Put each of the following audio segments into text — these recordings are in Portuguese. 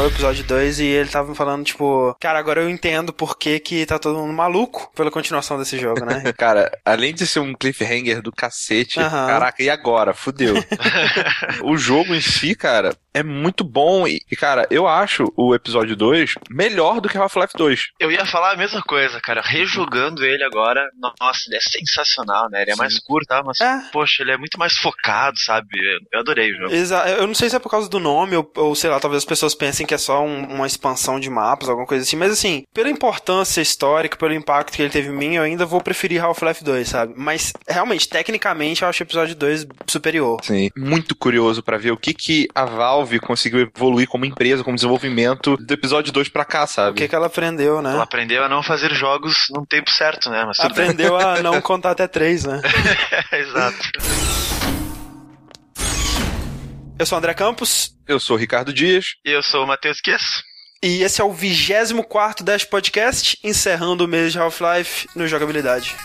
terminou o episódio 2 e ele tava falando, tipo, cara, agora eu entendo por que que tá todo mundo maluco pela continuação desse jogo, né? cara, além de ser um cliffhanger do cacete, uhum. caraca, e agora? Fudeu. o jogo em si, cara, é muito bom. E, cara, eu acho o episódio 2 melhor do que Half-Life 2. Eu ia falar a mesma coisa, cara. Rejogando ele agora, nossa, ele é sensacional, né? Ele é Sim. mais curto, tá? Mas, é. poxa, ele é muito mais focado, sabe? Eu adorei o jogo. Exato. Eu não sei se é por causa do nome ou, ou sei lá, talvez as pessoas pensem que é só um, uma expansão de mapas, alguma coisa assim. Mas, assim, pela importância histórica, pelo impacto que ele teve em mim, eu ainda vou preferir Half-Life 2, sabe? Mas, realmente, tecnicamente, eu acho o episódio 2 superior. Sim. Muito curioso para ver o que que a Valve conseguiu evoluir como empresa, como desenvolvimento do episódio 2 pra cá, sabe? O que que ela aprendeu, né? Ela aprendeu a não fazer jogos num tempo certo, né? Mas aprendeu a não contar até 3, né? Exato. Eu sou o André Campos. Eu sou o Ricardo Dias. E eu sou o Matheus Kies. E esse é o 24 Dash Podcast, encerrando o mês de Half-Life no Jogabilidade.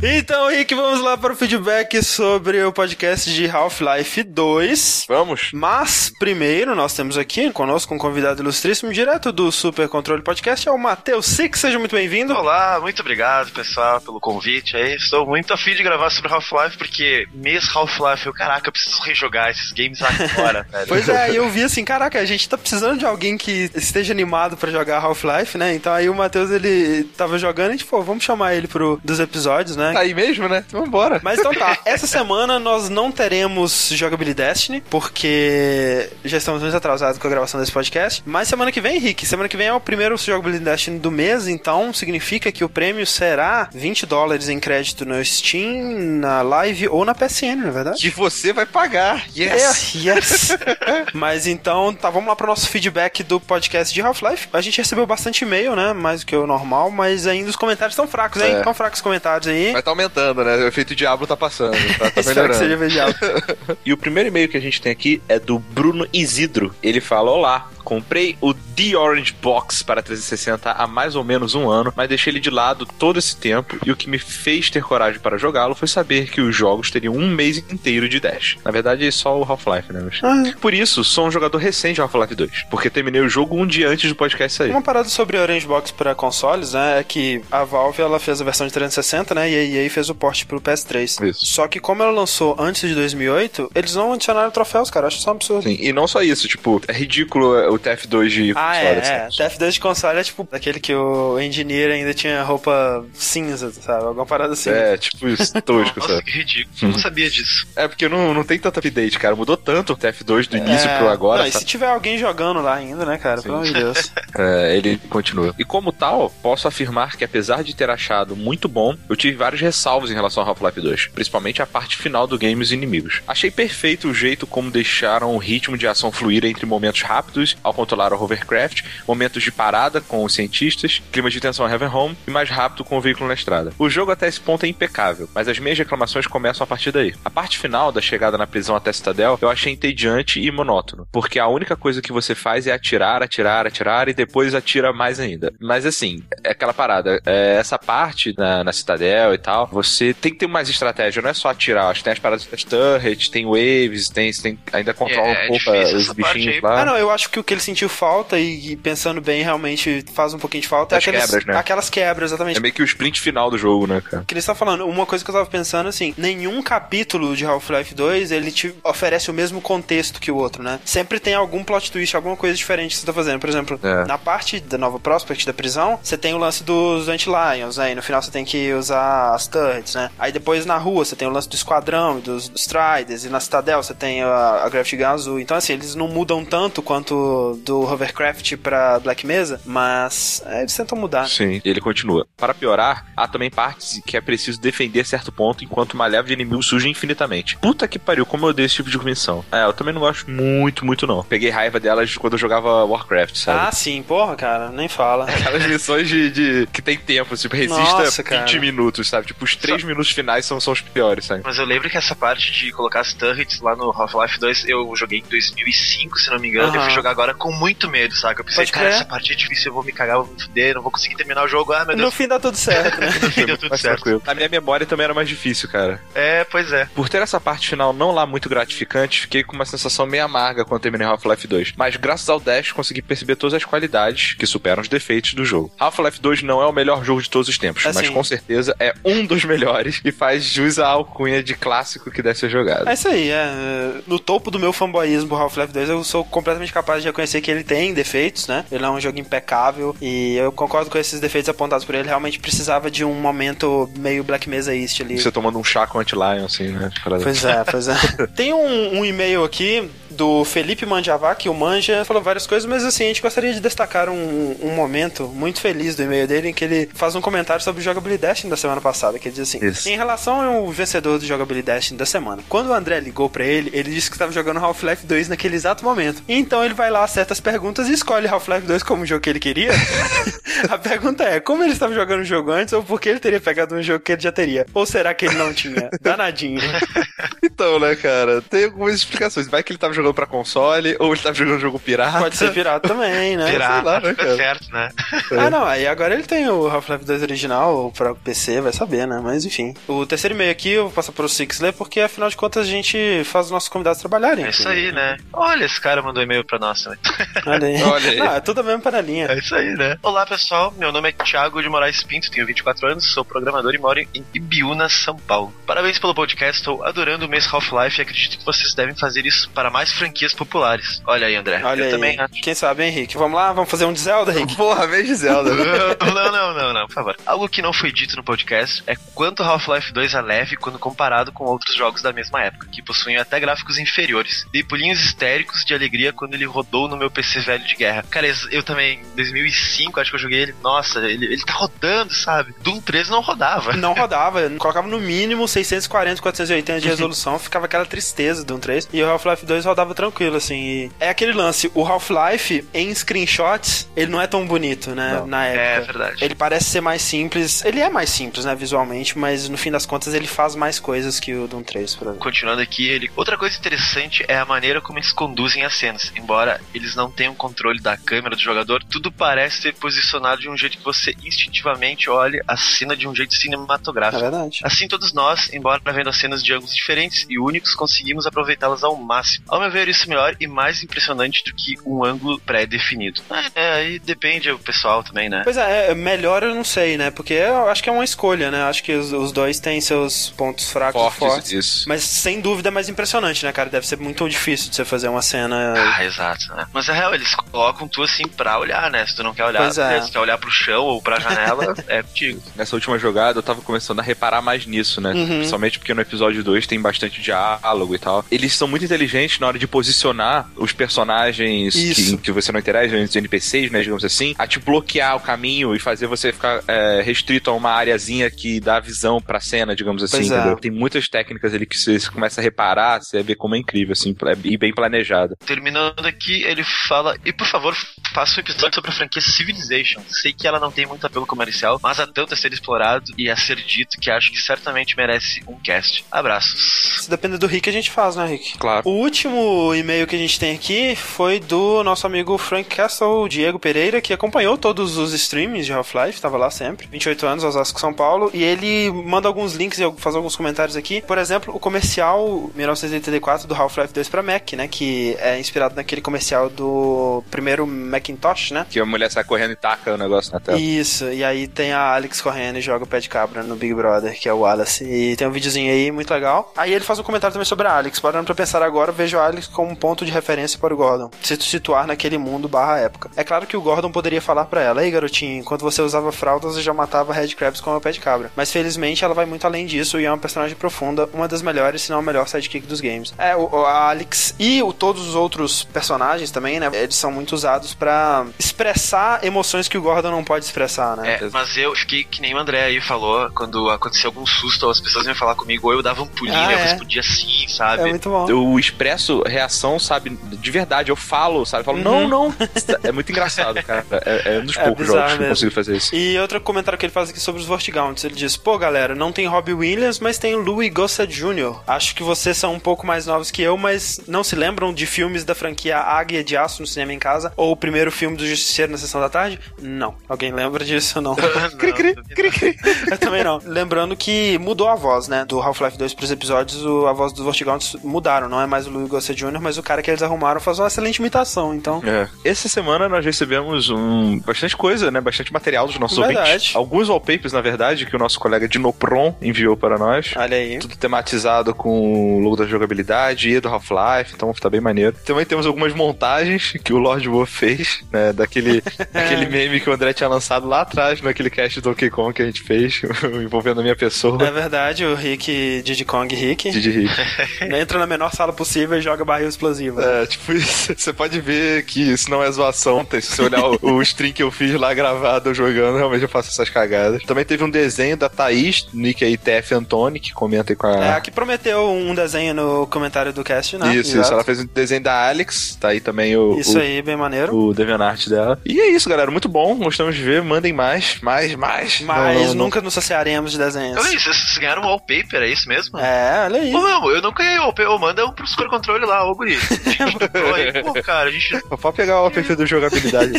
Então, Rick, vamos lá para o feedback sobre o podcast de Half-Life 2. Vamos. Mas, primeiro, nós temos aqui conosco um convidado ilustríssimo, direto do Super Controle Podcast, é o Matheus Six. Seja muito bem-vindo. Olá, muito obrigado, pessoal, pelo convite aí. Estou muito afim de gravar sobre Half-Life, porque mês Half-Life, eu, caraca, eu preciso rejogar esses games agora, velho. Pois é, eu vi assim, caraca, a gente tá precisando de alguém que esteja animado para jogar Half-Life, né? Então aí o Matheus, ele tava jogando e, tipo, vamos chamar ele pro, dos episódios, né? Tá aí mesmo, né? Vambora. Mas então tá, essa semana nós não teremos jogabilidade Destiny, porque já estamos muito atrasados com a gravação desse podcast. Mas semana que vem, Henrique, semana que vem é o primeiro jogabilidade Destiny do mês, então significa que o prêmio será 20 dólares em crédito no Steam, na Live ou na PSN, não é verdade? Que você vai pagar. Yes! É, yes! Mas então, tá, vamos lá pro nosso feedback do podcast de Half-Life. A gente recebeu bastante e-mail, né? Mais do que o normal, mas ainda os comentários estão fracos, hein? Estão é. fracos os comentários aí. Vai tá aumentando, né? O efeito Diablo tá passando. Tá, tá melhorando. que seja Diablo. e o primeiro e-mail que a gente tem aqui é do Bruno Isidro. Ele fala: Olá, comprei o The Orange Box para 360 há mais ou menos um ano, mas deixei ele de lado todo esse tempo e o que me fez ter coragem para jogá-lo foi saber que os jogos teriam um mês inteiro de dash. Na verdade, só o Half-Life, né? Mas... Ah. Por isso, sou um jogador recente de Half-Life 2, porque terminei o jogo um dia antes do podcast sair. Uma parada sobre o Orange Box para consoles, né, é que a Valve ela fez a versão de 360, né, e aí fez o port pro PS3. Isso. Só que como ela lançou antes de 2008, eles não adicionaram troféus, cara. Acho isso um absurdo. Sim, e não só isso, tipo, é ridículo o o TF2 de ah, console. É, assim. é. TF2 de console é tipo aquele que o engineer ainda tinha roupa cinza, sabe? Alguma parada assim. É, tipo isso, tosco, Nossa, sabe? que ridículo. Eu não sabia disso. É porque não, não tem tanto update, cara. Mudou tanto o TF2 do é... início pro agora. Não, e se tiver alguém jogando lá ainda, né, cara? Sim. Pelo amor de Deus. é, ele continua. E como tal, posso afirmar que apesar de ter achado muito bom, eu tive vários ressalvos em relação ao Half-Life 2, principalmente a parte final do game e os inimigos. Achei perfeito o jeito como deixaram o ritmo de ação fluir entre momentos rápidos ao controlar o hovercraft, momentos de parada com os cientistas, clima de tensão Heaven Home e mais rápido com o veículo na estrada. O jogo até esse ponto é impecável, mas as minhas reclamações começam a partir daí. A parte final da chegada na prisão até Citadel eu achei entediante e monótono, porque a única coisa que você faz é atirar, atirar, atirar e depois atira mais ainda. Mas assim, é aquela parada, é essa parte na, na Citadel e tal, você tem que ter mais estratégia, não é só atirar, acho que tem as paradas das turrets, tem waves, tem, tem ainda controla é, um pouco é os bichinhos lá. Ah, não, eu acho que o que ele sentiu falta e, e, pensando bem, realmente faz um pouquinho de falta é As é aquelas quebras, né? aquelas quebras, exatamente. É meio que o sprint final do jogo, né, cara? Que ele está falando, uma coisa que eu tava pensando assim, nenhum capítulo de Half-Life 2 ele te oferece o mesmo contexto que o outro, né? Sempre tem algum plot twist, alguma coisa diferente que você tá fazendo. Por exemplo, é. na parte da nova Prospect da prisão, você tem o lance dos Anti-Lions, aí no final você tem que usar as turrets, né? Aí depois na rua você tem o lance do esquadrão, dos, dos Striders, e na Citadel você tem a, a Gravity Gun azul. Então assim, eles não mudam tanto quanto do Hovercraft pra Black Mesa, mas é, eles tentam mudar. Sim, e ele continua. Para piorar, há também partes que é preciso defender certo ponto enquanto uma leva de inimigos surge infinitamente. Puta que pariu, como eu odeio esse tipo de missão. É, eu também não gosto muito, muito não. Peguei raiva delas quando eu jogava Warcraft, sabe? Ah, sim, porra, cara, nem fala. Aquelas missões de, de que tem tempo, tipo, resista Nossa, 20 cara. minutos, sabe? Tipo, os 3 Só... minutos finais são, são os piores, sabe? Mas eu lembro que essa parte de colocar as turrets lá no Half-Life 2 eu joguei em 2005, se não me engano, uhum. eu fui jogar agora com muito medo, sabe? Eu pensei, Pode cara, essa parte é difícil, eu vou me cagar, eu vou me fuder, não vou conseguir terminar o jogo. Ah, meu Deus. No fim dá tudo certo, né? no fim deu tudo certo. Tranquilo. A minha memória também era mais difícil, cara. É, pois é. Por ter essa parte final não lá muito gratificante, fiquei com uma sensação meio amarga quando terminei Half-Life 2. Mas graças ao Dash consegui perceber todas as qualidades que superam os defeitos do jogo. Half-Life 2 não é o melhor jogo de todos os tempos, assim. mas com certeza é um dos melhores e faz jus à alcunha de clássico que deve ser jogado. É isso aí, é. No topo do meu fanboyismo Half-Life 2, eu sou completamente capaz de reconhecer que ele tem defeitos, né? Ele é um jogo impecável e eu concordo com esses defeitos apontados por ele. Realmente precisava de um momento meio Black Mesa East ali. Você tomando um chá com anti-lion, assim, né? Pois é, pois é. tem um, um e-mail aqui do Felipe Manjavá, que o Manja falou várias coisas, mas assim, a gente gostaria de destacar um, um momento muito feliz do e-mail dele, em que ele faz um comentário sobre o Jogabilidade Destiny da semana passada, que ele diz assim, Isso. em relação ao vencedor do Jogabilidade Destiny da semana, quando o André ligou para ele, ele disse que estava jogando Half-Life 2 naquele exato momento. Então ele vai lá, acerta as perguntas e escolhe Half-Life 2 como o jogo que ele queria. a pergunta é, como ele estava jogando o jogo antes, ou por que ele teria pegado um jogo que ele já teria? Ou será que ele não tinha? Danadinho. então, né, cara, tem algumas explicações. Vai que ele estava jogando pra console, ou ele tava jogando jogo pirata. Pode ser pirata também, né? Pirata, lá, né, cara? certo, né? Ah, não, aí agora ele tem o Half-Life 2 original pra PC, vai saber, né? Mas enfim. O terceiro e-mail aqui eu vou passar pro Six ler, porque afinal de contas a gente faz os nossos convidados trabalharem. É isso aí, né? Olha, esse cara mandou e-mail pra nós também. Olha aí. Olha aí. Não, é tudo a mesma panelinha. É isso aí, né? Olá, pessoal. Meu nome é Thiago de Moraes Pinto, tenho 24 anos, sou programador e moro em Ibiúna, São Paulo. Parabéns pelo podcast, estou adorando o mês Half-Life e acredito que vocês devem fazer isso para mais franquias populares. Olha aí, André. Olha eu aí. também acho. Quem sabe, hein, Henrique? Vamos lá, vamos fazer um de Zelda, Henrique? Porra, vez de Zelda. não, não, não, não, por favor. Algo que não foi dito no podcast é quanto Half-Life 2 é leve quando comparado com outros jogos da mesma época, que possuem até gráficos inferiores. Dei pulinhos histéricos de alegria quando ele rodou no meu PC velho de guerra. Cara, eu também, em 2005, acho que eu joguei ele. Nossa, ele, ele tá rodando, sabe? Doom 3 não rodava. Não rodava. Colocava no mínimo 640, 480 de resolução, ficava aquela tristeza do Doom 3. E o Half-Life 2 rodava tranquilo, assim. é aquele lance, o Half-Life em screenshots, ele não é tão bonito, né? Não. Na época. É verdade. Ele parece ser mais simples. Ele é mais simples, né, visualmente, mas no fim das contas ele faz mais coisas que o Doom 3, por exemplo. Continuando aqui, ele. Outra coisa interessante é a maneira como eles conduzem as cenas. Embora eles não tenham controle da câmera do jogador, tudo parece ser posicionado de um jeito que você instintivamente olhe a cena de um jeito cinematográfico. É verdade. Assim todos nós, embora vendo as cenas de ângulos diferentes e únicos, conseguimos aproveitá-las ao máximo. Ao meu ver, isso melhor e mais impressionante do que um ângulo pré-definido. É, é, aí depende do pessoal também, né? Pois é, é, melhor eu não sei, né? Porque eu acho que é uma escolha, né? Acho que os, os dois têm seus pontos fracos fortes, e fortes. Isso. Mas sem dúvida é mais impressionante, né, cara? Deve ser muito difícil de você fazer uma cena. Ah, exato, né? Mas é real, eles colocam tu assim pra olhar, né? Se tu não quer olhar, pois é. se quer olhar pro chão ou pra janela, é contigo. Nessa última jogada eu tava começando a reparar mais nisso, né? Uhum. Principalmente porque no episódio 2 tem bastante diálogo e tal. Eles são muito inteligentes na hora de posicionar os personagens que, que, você não interage, os NPCs, né, digamos assim, a te bloquear o caminho e fazer você ficar é, restrito a uma areazinha que dá visão pra cena, digamos assim, é. Tem muitas técnicas ali que você começa a reparar, você vê como é incrível, assim, e bem planejado. Terminando aqui, ele fala, e por favor, faça um episódio sobre a franquia Civilization. Sei que ela não tem muito apelo comercial, mas há tanto a ser explorado e a ser dito que acho que certamente merece um cast. Abraços. Se depender do Rick, a gente faz, né, Rick? Claro. O último e-mail que a gente tem aqui foi do nosso amigo Frank Castle, Diego Pereira, que acompanhou todos os streams de Half-Life, estava lá sempre. 28 anos, Osasco, São Paulo. E ele manda alguns links e faz alguns comentários aqui. Por exemplo, o comercial 1984 do Half-Life 2 para Mac, né? Que é inspirado naquele comercial do primeiro Macintosh, né? Que a mulher sai correndo e taca o negócio na tela. Isso, e aí tem a Alex correndo e joga o pé de cabra no Big Brother, que é o Wallace. E tem um videozinho aí muito legal. Aí ele faz um comentário também sobre a Alex. Parando pra pensar agora, vejo a Alex como um ponto de referência para o Gordon. Se situar naquele mundo barra época. É claro que o Gordon poderia falar para ela, ei garotinho, enquanto você usava fraldas eu já matava Red Krabs com o pé de cabra. Mas felizmente ela vai muito além disso e é uma personagem profunda, uma das melhores, se não a melhor sidekick dos games. É, o, a Alex e o, todos os outros personagens também, né? Eles são muito usados para expressar emoções que o Gordon não pode expressar, né? É, mas eu fiquei que nem o André aí falou, quando aconteceu algum susto, as pessoas iam falar comigo, ou eu dava um pulinho, ah, eu é. Respondia sim, sabe? É muito bom. Eu expresso reação, sabe, de verdade. Eu falo, sabe? Eu falo, uhum. não, não. É muito engraçado, cara. É, é um dos é poucos jogos mesmo. que eu consigo fazer isso. E outro comentário que ele faz aqui sobre os Vortigaunts. Ele diz, pô, galera, não tem Robbie Williams, mas tem Louis Gossett Jr. Acho que vocês são um pouco mais novos que eu, mas não se lembram de filmes da franquia Águia de Aço no cinema em casa? Ou o primeiro filme do Justiceiro na Sessão da Tarde? Não. Alguém lembra disso ou não? não cri, cri, cri, cri. Eu também não. Lembrando que mudou a voz, né? Do Half-Life 2 pros episódios, a voz dos Vortigaunts mudaram. Não é mais o Louis Gossett Jr., mas o cara que eles arrumaram faz uma excelente imitação, então... É. Essa semana nós recebemos um, bastante coisa, né? Bastante material dos nossos verdade. ouvintes. Alguns wallpapers, na verdade, que o nosso colega Dinopron enviou para nós. Olha aí. Tudo tematizado com o logo da jogabilidade e do Half-Life, então tá bem maneiro. Também temos algumas montagens que o Lord Wolf fez, né? Daquele, daquele meme que o André tinha lançado lá atrás, naquele cast do Donkey Kong que a gente fez, envolvendo a minha pessoa. É verdade, o Rick, Diddy Kong Rick. Diddy Rick. Entra na menor sala possível e joga barril explosivo. É, tipo isso. Você pode ver que isso não é zoação, se você olhar o, o stream que eu fiz lá gravado jogando, realmente eu faço essas cagadas. Também teve um desenho da Thaís, nick aí TF Antoni, que comenta aí com a... É, que prometeu um desenho no comentário do cast, né? Isso, Exato. isso. Ela fez um desenho da Alex, tá aí também o... Isso o, aí, bem maneiro. O DeviantArt dela. E é isso, galera. Muito bom. Gostamos de ver. Mandem mais, mais, mais. Mas não, não, nunca não. nos saciaremos de desenhos. Olha isso, vocês ganharam um wallpaper, é isso mesmo? É, olha aí. Pô, não, eu não ganhei. Oh, manda um pro Super Controle lá, ô guri. Pô, cara, a gente... Pode pegar o wallpaper do jogabilidade.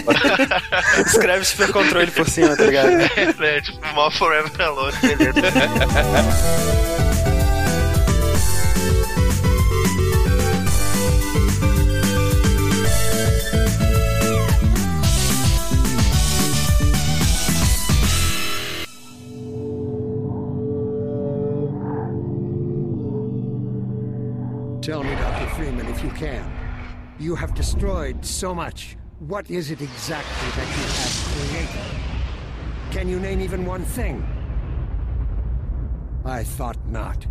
Escreve Super Controle por cima, tá ligado? é, né? Tipo, More Forever Alone, beleza. You can. You have destroyed so much. What is it exactly that you have created? Can you name even one thing? I thought not.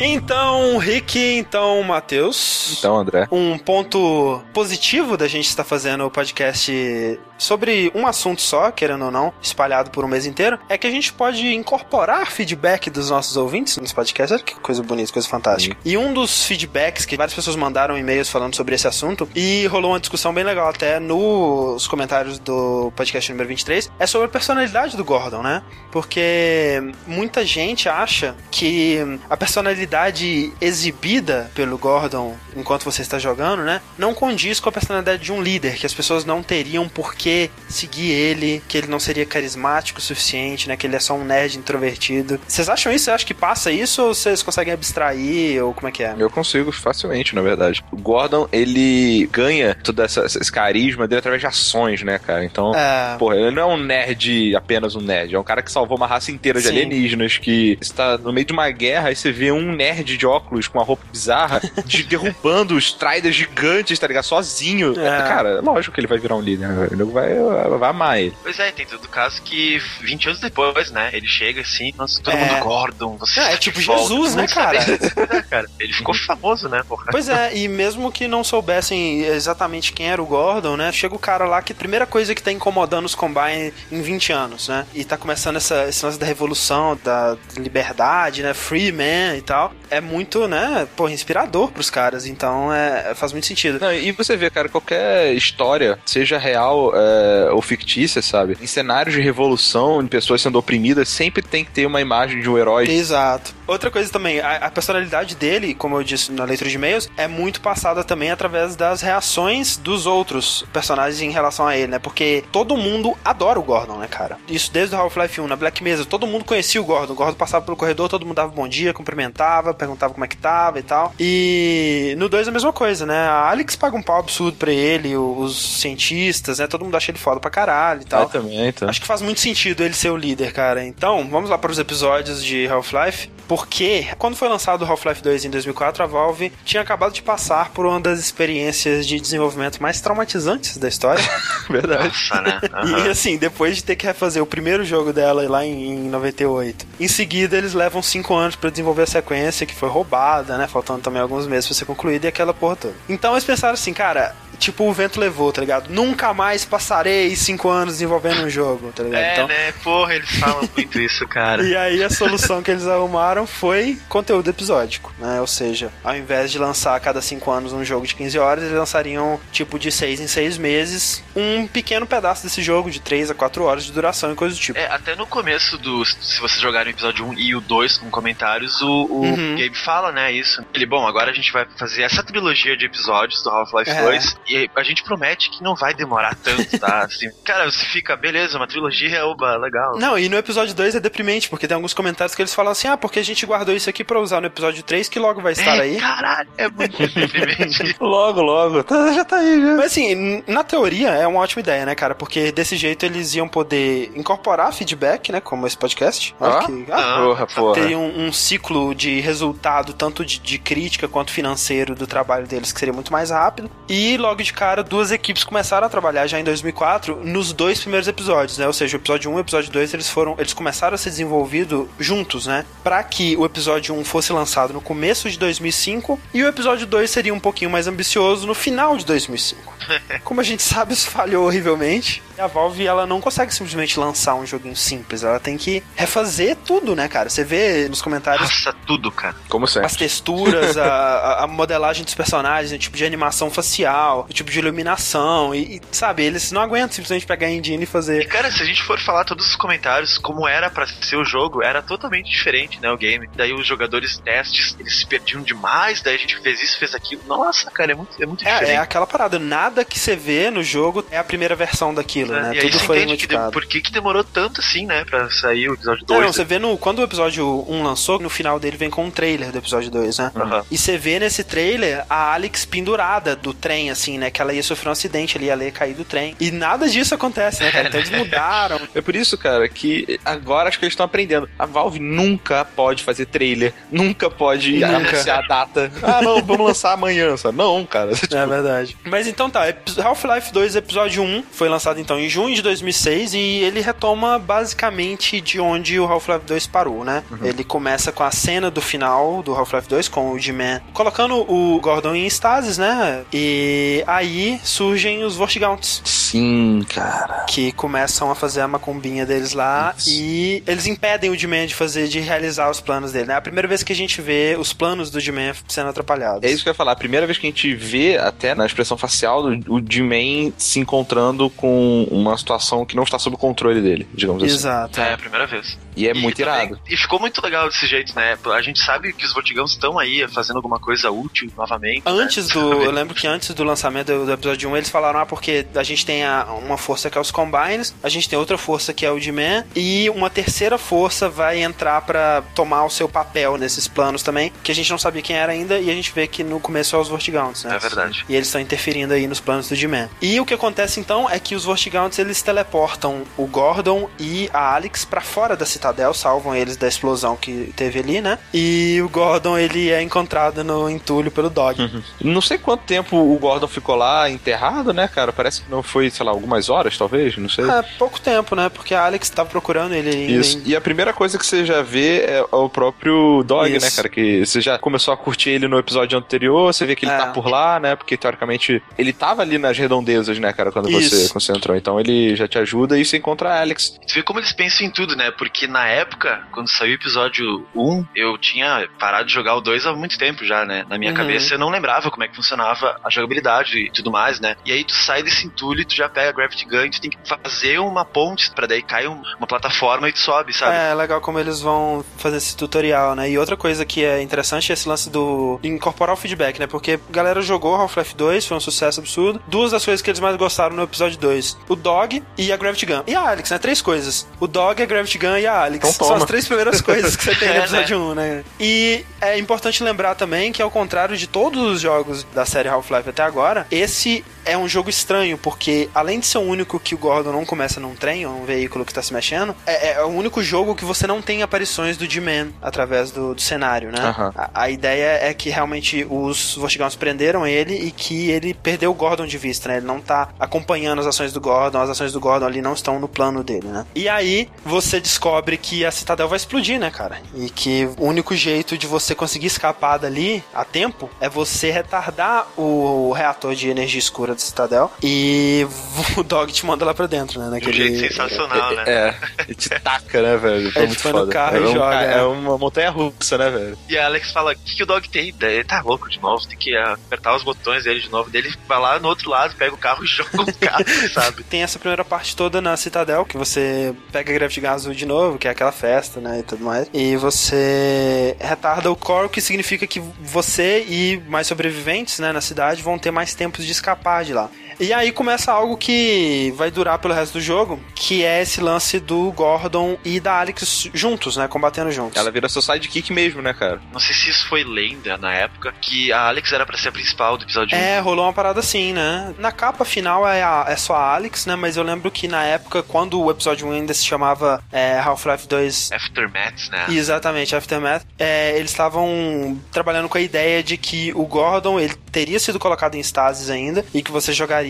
Então, Rick, então, Matheus. Então, André. Um ponto positivo da gente estar fazendo o podcast sobre um assunto só, querendo ou não, espalhado por um mês inteiro, é que a gente pode incorporar feedback dos nossos ouvintes nos podcasts. Olha que coisa bonita, coisa fantástica. E um dos feedbacks que várias pessoas mandaram e-mails falando sobre esse assunto, e rolou uma discussão bem legal até nos comentários do podcast número 23, é sobre a personalidade do Gordon, né? Porque muita gente acha que a personalidade exibida pelo Gordon enquanto você está jogando, né, não condiz com a personalidade de um líder, que as pessoas não teriam por que seguir ele, que ele não seria carismático o suficiente, né, que ele é só um nerd introvertido. Vocês acham isso? Você acha que passa isso ou vocês conseguem abstrair ou como é que é? Eu consigo facilmente, na verdade. O Gordon, ele ganha todo essa, esse carisma dele através de ações, né, cara? Então, é... porra, ele não é um nerd, apenas um nerd, é um cara que salvou uma raça inteira de Sim. alienígenas que está no meio de uma guerra e você vê um nerd de óculos com uma roupa bizarra de derrubando derrubando os Striders gigantes, tá ligado? Sozinho. É. Cara, lógico que ele vai virar um líder. Né? Ele vai, vai amar ele. Pois é, tem todo caso que 20 anos depois, né? Ele chega assim, nossa, todo é. mundo Gordon. Você é, é tipo Jesus, né, cara? é, cara? Ele ficou famoso, né, porra? Pois é, e mesmo que não soubessem exatamente quem era o Gordon, né? Chega o cara lá que a primeira coisa que tá incomodando os Combine em 20 anos, né? E tá começando essa, esse lance da revolução, da liberdade, né? Free man e tal. É muito, né, pô, inspirador pros caras. Então é, faz muito sentido. Não, e você vê, cara, qualquer história, seja real é, ou fictícia, sabe? Em cenários de revolução, de pessoas sendo oprimidas, sempre tem que ter uma imagem de um herói. Exato. Outra coisa também, a, a personalidade dele, como eu disse na leitura de e-mails, é muito passada também através das reações dos outros personagens em relação a ele, né? Porque todo mundo adora o Gordon, né, cara? Isso desde o Half-Life 1, na Black Mesa, todo mundo conhecia o Gordon. O Gordon passava pelo corredor, todo mundo dava bom dia, cumprimentava, perguntava como é que tava e tal. E no 2 a mesma coisa, né? A Alex paga um pau absurdo pra ele, os cientistas, né? Todo mundo achei ele foda pra caralho e tal. Eu também, então. Acho que faz muito sentido ele ser o líder, cara. Então, vamos lá para os episódios de Half-Life. Porque quando foi lançado o Half-Life 2 em 2004, a Valve tinha acabado de passar por uma das experiências de desenvolvimento mais traumatizantes da história. Verdade. Nossa, né? Uhum. E assim, depois de ter que refazer o primeiro jogo dela lá em, em 98, em seguida eles levam 5 anos para desenvolver a sequência que foi roubada, né? Faltando também alguns meses pra ser concluída e aquela porra toda. Então eles pensaram assim, cara, tipo o vento levou, tá ligado? Nunca mais passarei cinco anos desenvolvendo um jogo, tá ligado? É, então... né? Porra, eles falam muito isso, cara. e aí a solução que eles arrumaram foi conteúdo episódico, né? Ou seja, ao invés de lançar a cada cinco anos um jogo de 15 horas, eles lançariam, tipo, de seis em seis meses, um pequeno pedaço desse jogo, de 3 a 4 horas de duração e coisa do tipo. É, até no começo do. Se vocês jogarem o episódio 1 e o 2 com comentários, o, o uhum. Gabe fala, né, isso. Ele, bom, agora a gente vai fazer essa trilogia de episódios do Half-Life é. 2 e a gente promete que não vai demorar tanto, tá? Assim, cara, você fica, beleza, uma trilogia, oba, legal. Não, e no episódio 2 é deprimente, porque tem alguns comentários que eles falam assim: ah, porque a gente guardou isso aqui pra usar no episódio 3, que logo vai estar é, aí. Caralho, é muito logo, logo. Tá, já tá aí, já. Mas assim, na teoria é uma ótima ideia, né, cara? Porque desse jeito eles iam poder incorporar feedback, né? Como esse podcast. Ah, que, ah, porra, porra. Ter um, um, ciclo de resultado, tanto de, de crítica quanto financeiro do trabalho deles, que seria muito mais rápido. E logo de cara, duas equipes começaram a trabalhar já em 2004 nos dois primeiros episódios, né? Ou seja, o episódio 1 e o episódio 2 eles foram, eles começaram a ser desenvolvidos juntos, né? Para que o episódio 1 fosse lançado no começo de 2005 e o episódio 2 seria um pouquinho mais ambicioso no final de 2005. Como a gente sabe, isso falhou horrivelmente. A Valve, ela não consegue simplesmente lançar um joguinho simples, ela tem que refazer tudo, né, cara? Você vê nos comentários. Nossa, tudo, cara. Como sempre. As texturas, a, a, modelagem dos personagens, o tipo de animação facial, o tipo de iluminação, e, e, sabe, eles não aguentam simplesmente pegar a engine e fazer. E, cara, se a gente for falar todos os comentários, como era para ser o jogo, era totalmente diferente, né, o game. Daí os jogadores testes, eles se perdiam demais, daí a gente fez isso, fez aquilo. Nossa, cara, é muito, é muito é, diferente. É aquela parada, nada que você vê no jogo é a primeira versão daquilo, é, né? E Tudo foi modificado. por que, que demorou tanto assim, né, pra sair o episódio 2? Não, você vê no, quando o episódio 1 lançou, no final dele vem com um trailer do episódio 2, né? Uhum. E você vê nesse trailer a Alex pendurada do trem, assim, né? Que ela ia sofrer um acidente, ali, ela ia cair do trem. E nada disso acontece, né, cara? Então eles mudaram. É por isso, cara, que agora acho que eles estão aprendendo. A Valve nunca pode fazer trailer, nunca pode nunca. anunciar a data. Ah, não, vamos lançar amanhã, sabe? Não, cara. Tipo... É verdade. Mas então tá, Half-Life 2 episódio 1 foi lançado então em junho de 2006 e ele retoma basicamente de onde o Half-Life 2 parou, né? Uhum. Ele começa com a cena do final do Half-Life 2 com o G-Man colocando o Gordon em estasis, né? E aí surgem os Vortigaunts. Sim, cara. Que começam a fazer a macumbinha deles lá Isso. e eles impedem o G-Man de fazer, de realizar os planos dele, né? É a primeira vez que a gente vê os planos do G-Man sendo atrapalhados. É isso que eu ia falar. A primeira vez que a gente vê, até na expressão facial, o G-Man se encontrando com uma situação que não está sob o controle dele, digamos assim. Exato. É, a primeira vez. E é e muito também, irado. E ficou muito legal desse jeito, né? A gente sabe que os Vortigãos estão aí fazendo alguma coisa útil novamente. Né? Antes né? do. Eu lembro que antes do lançamento do, do, episódio 1, eles falaram, ah, porque a gente tem a, uma força que é os Combines, a gente tem outra força que é o D-Man, e uma terceira força vai entrar para tomar o seu papel nesses planos também, que a gente não sabia quem era ainda, e a gente vê que no começo é os Vortigaunts, né? É verdade. E eles estão interferindo aí nos planos do D-Man. E o que acontece então é que os Vortigaunts eles teleportam o Gordon e a Alex para fora da Citadel, salvam eles da explosão que teve ali, né? E o Gordon ele é encontrado no entulho pelo Dog. Uhum. Não sei quanto tempo o Gordon ficou lá enterrado, né, cara? Parece que não foi, sei lá, algumas horas, talvez, não sei. É, pouco tempo, né? Porque a Alex tava procurando ele. Isso. Em... E a primeira coisa que você já vê é o próprio Dog, né, Isso. né, cara? Que você já começou a curtir ele no episódio anterior, você vê que ele tá é. tá por lá, né? Porque teoricamente ele tava ali nas redondezas, né, cara, quando você, quando você entrou. Então ele já te ajuda e você encontra a Alex. Você vê como eles pensam em tudo, né? Porque na época, quando saiu o episódio 1, eu tinha parado de jogar o 2 há muito tempo já, né? Na minha uhum. cabeça eu não lembrava como é que funcionava a jogabilidade e tudo mais, né? E aí tu sai desse entulho e tu já pega a Gravity Gun e tu tem que fazer uma ponte pra daí cair uma plataforma e tu sobe, sabe? É, legal como eles vão fazer esse tutorial, né? E outra coisa que é interessante é esse lance do incorporar o feedback, né? Porque a galera jogou Half-Life 2, foi um sucesso absurdo. Duas das coisas que eles mais gostaram no episódio 2, o Dog e a Gravity Gun. E a Alex, né? Três coisas. O Dog, a Gravity Gun e a Alex. Então, São as três primeiras coisas que você tem no é, episódio né? 1, né? E é importante lembrar também que, ao contrário de todos os jogos da série Half-Life até agora, esse é um jogo estranho, porque além de ser o único que o Gordon não começa num trem, ou num veículo que tá se mexendo, é, é o único jogo que você não tem aparições do G-Man através do, do, cenário, né? Uhum. A, a, ideia é que realmente os Vortigauns prenderam ele e que ele perdeu o Gordon de vista, né? Ele não tá acompanhando as ações do Gordon, as ações do Gordon ali não estão no plano dele, né? E aí você descobre que a Citadel vai explodir, né, cara? E que o único jeito de você conseguir escapar dali a tempo é você retardar o reator de energia escura da Citadel e o Dog te manda lá pra dentro, né? Naquele... De um jeito sensacional, né? É, e te taca, né, velho? Foi é, muito foda. No carro é, um, joga, é, é uma montanha russa, né, velho? E a Alex fala: o que, que o Dog tem? Ele tá louco de novo, tem que apertar os botões dele de novo. Dele vai lá no outro lado, pega o carro e joga o carro, sabe? Tem essa primeira parte toda na Citadel, que você pega a Gravity Gun azul de novo, que é aquela festa, né, e tudo mais. E você retarda o core, o que significa que você e mais sobreviventes, né, na cidade vão ter mais tempos de escapar de lá. E aí começa algo que vai durar pelo resto do jogo, que é esse lance do Gordon e da Alex juntos, né? Combatendo juntos. Ela vira seu sidekick mesmo, né, cara? Não sei se isso foi lenda na época, que a Alex era para ser a principal do episódio É, 1. rolou uma parada assim, né? Na capa final é, a, é só a Alex, né? Mas eu lembro que na época, quando o episódio 1 ainda se chamava é, Half-Life 2... Aftermath, né? Exatamente, Aftermath. É, eles estavam trabalhando com a ideia de que o Gordon, ele teria sido colocado em stasis ainda, e que você jogaria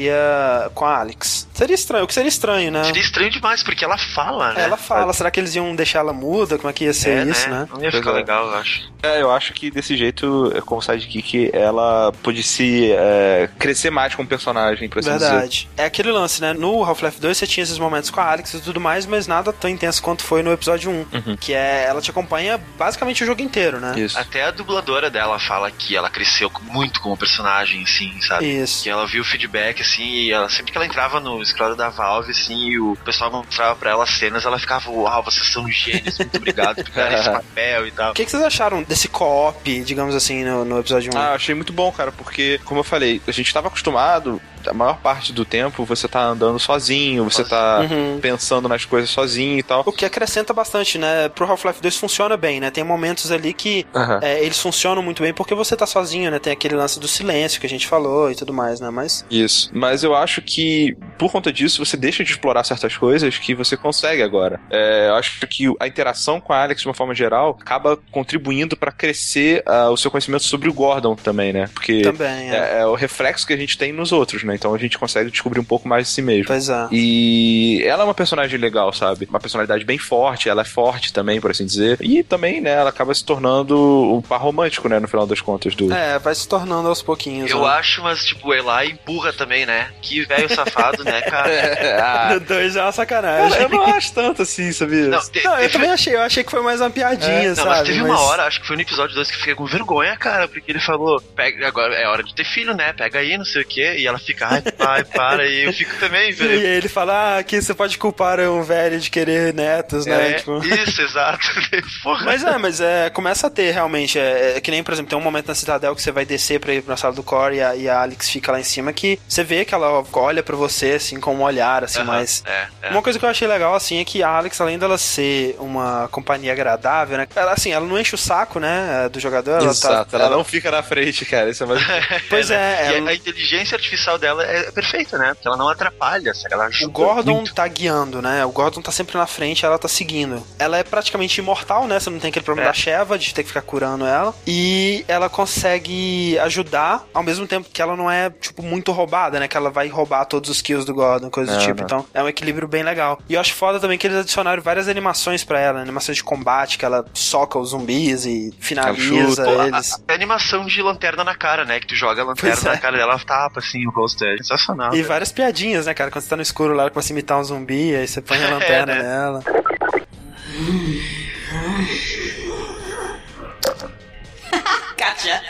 com a Alex. Seria estranho, o que seria estranho, né? Seria estranho demais, porque ela fala, né? Ela fala, será que eles iam deixar ela muda? Como é que ia ser é, isso, né? né? Não ia ficar legal, eu acho. É, eu acho que desse jeito, como sidekick, ela pôde se é, crescer mais como personagem, por assim Verdade. Dizer. É aquele lance, né? No Half-Life 2 você tinha esses momentos com a Alex e tudo mais, mas nada tão intenso quanto foi no episódio 1. Uhum. Que é, ela te acompanha basicamente o jogo inteiro, né? Isso. Até a dubladora dela fala que ela cresceu muito como personagem, assim, sabe? Isso. Que ela viu o feedback, assim, e ela sempre que ela entrava no escritório da Valve, assim, e o pessoal mostrava pra ela cenas, ela ficava, uau, vocês são gênios, muito obrigado por pegar esse papel e tal. O que, que, vocês acharam desse co-op, digamos assim, no, no episódio 1? Ah, eu achei muito bom, cara, porque, como eu falei, a gente tava acostumado a maior parte do tempo você tá andando sozinho, você tá uhum. pensando nas coisas sozinho e tal. O que acrescenta bastante, né? Pro Half-Life 2 funciona bem, né? Tem momentos ali que uhum. é, eles funcionam muito bem porque você tá sozinho, né? Tem aquele lance do silêncio que a gente falou e tudo mais, né? Mas. Isso. Mas eu acho que, por conta disso, você deixa de explorar certas coisas que você consegue agora. É, eu acho que a interação com a Alex, de uma forma geral, acaba contribuindo para crescer uh, o seu conhecimento sobre o Gordon também, né? Porque também, é. É, é o reflexo que a gente tem nos outros, né? Então a gente consegue descobrir um pouco mais de si mesmo. Pois é. E ela é uma personagem legal, sabe? Uma personalidade bem forte, ela é forte também, por assim dizer. E também, né, ela acaba se tornando um par romântico, né, no final das contas do. É, vai se tornando aos pouquinhos. Eu né? acho, mas tipo, ela empurra também, né? Que velho safado, né, cara? é, ah. No 2 é uma sacanagem. Eu não acho tanto assim, sabia? Não, te, não eu também achei, eu achei que foi mais uma piadinha, é. sabe? Não, mas teve mas... uma hora, acho que foi no episódio 2 que eu fiquei com vergonha, cara, porque ele falou, pega, agora é hora de ter filho, né? Pega aí, não sei o quê. E ela fica, ai, pai, para, e eu fico também, velho. E ele fala, ah, que você pode culpar um velho de querer netos, né? É, tipo... Isso, exato. Porra. Mas é, mas é, começa a ter realmente. É, é, que nem, por exemplo, tem um momento na Cidadel que você vai descer pra ir pra sala do Core e a, e a Alex fica lá em cima que você vê que ela olha pra você, assim, com um olhar, assim, uhum, mas. É, é. Uma coisa que eu achei legal, assim, é que a Alex, além dela ser uma companhia agradável, né? Ela, assim, ela não enche o saco, né? Do jogador. Ela tá Exato, tá, ela, ela, não fica na frente, cara. Isso é mais... pois é. Ela... a inteligência artificial dela é perfeita, né? Porque ela não atrapalha, ela ajuda O Gordon muito. tá guiando, né? O Gordon tá sempre na frente, ela tá seguindo. Ela é praticamente imortal, né? Você não tem aquele problema é. da Sheva de ter que ficar curando ela. E ela consegue ajudar, ao mesmo tempo que ela não é, tipo, muito roubada, né? Que ela vai roubar todos os kills do Gordon, coisa do tipo. Não. Então, é um equilíbrio bem legal. E eu acho foda também que eles adicionaram várias animações para ela, né? animações de combate, que ela soca os zumbis e finaliza eles. A, a, animação de lanterna na cara, né? Que tu joga a lanterna é. na cara dela, tapa assim o rosto. É sensacional. E várias piadinhas, né, cara? Quando você tá no escuro lá, começa a imitar um zumbi, aí você põe a lanterna é, né? nela. Katia.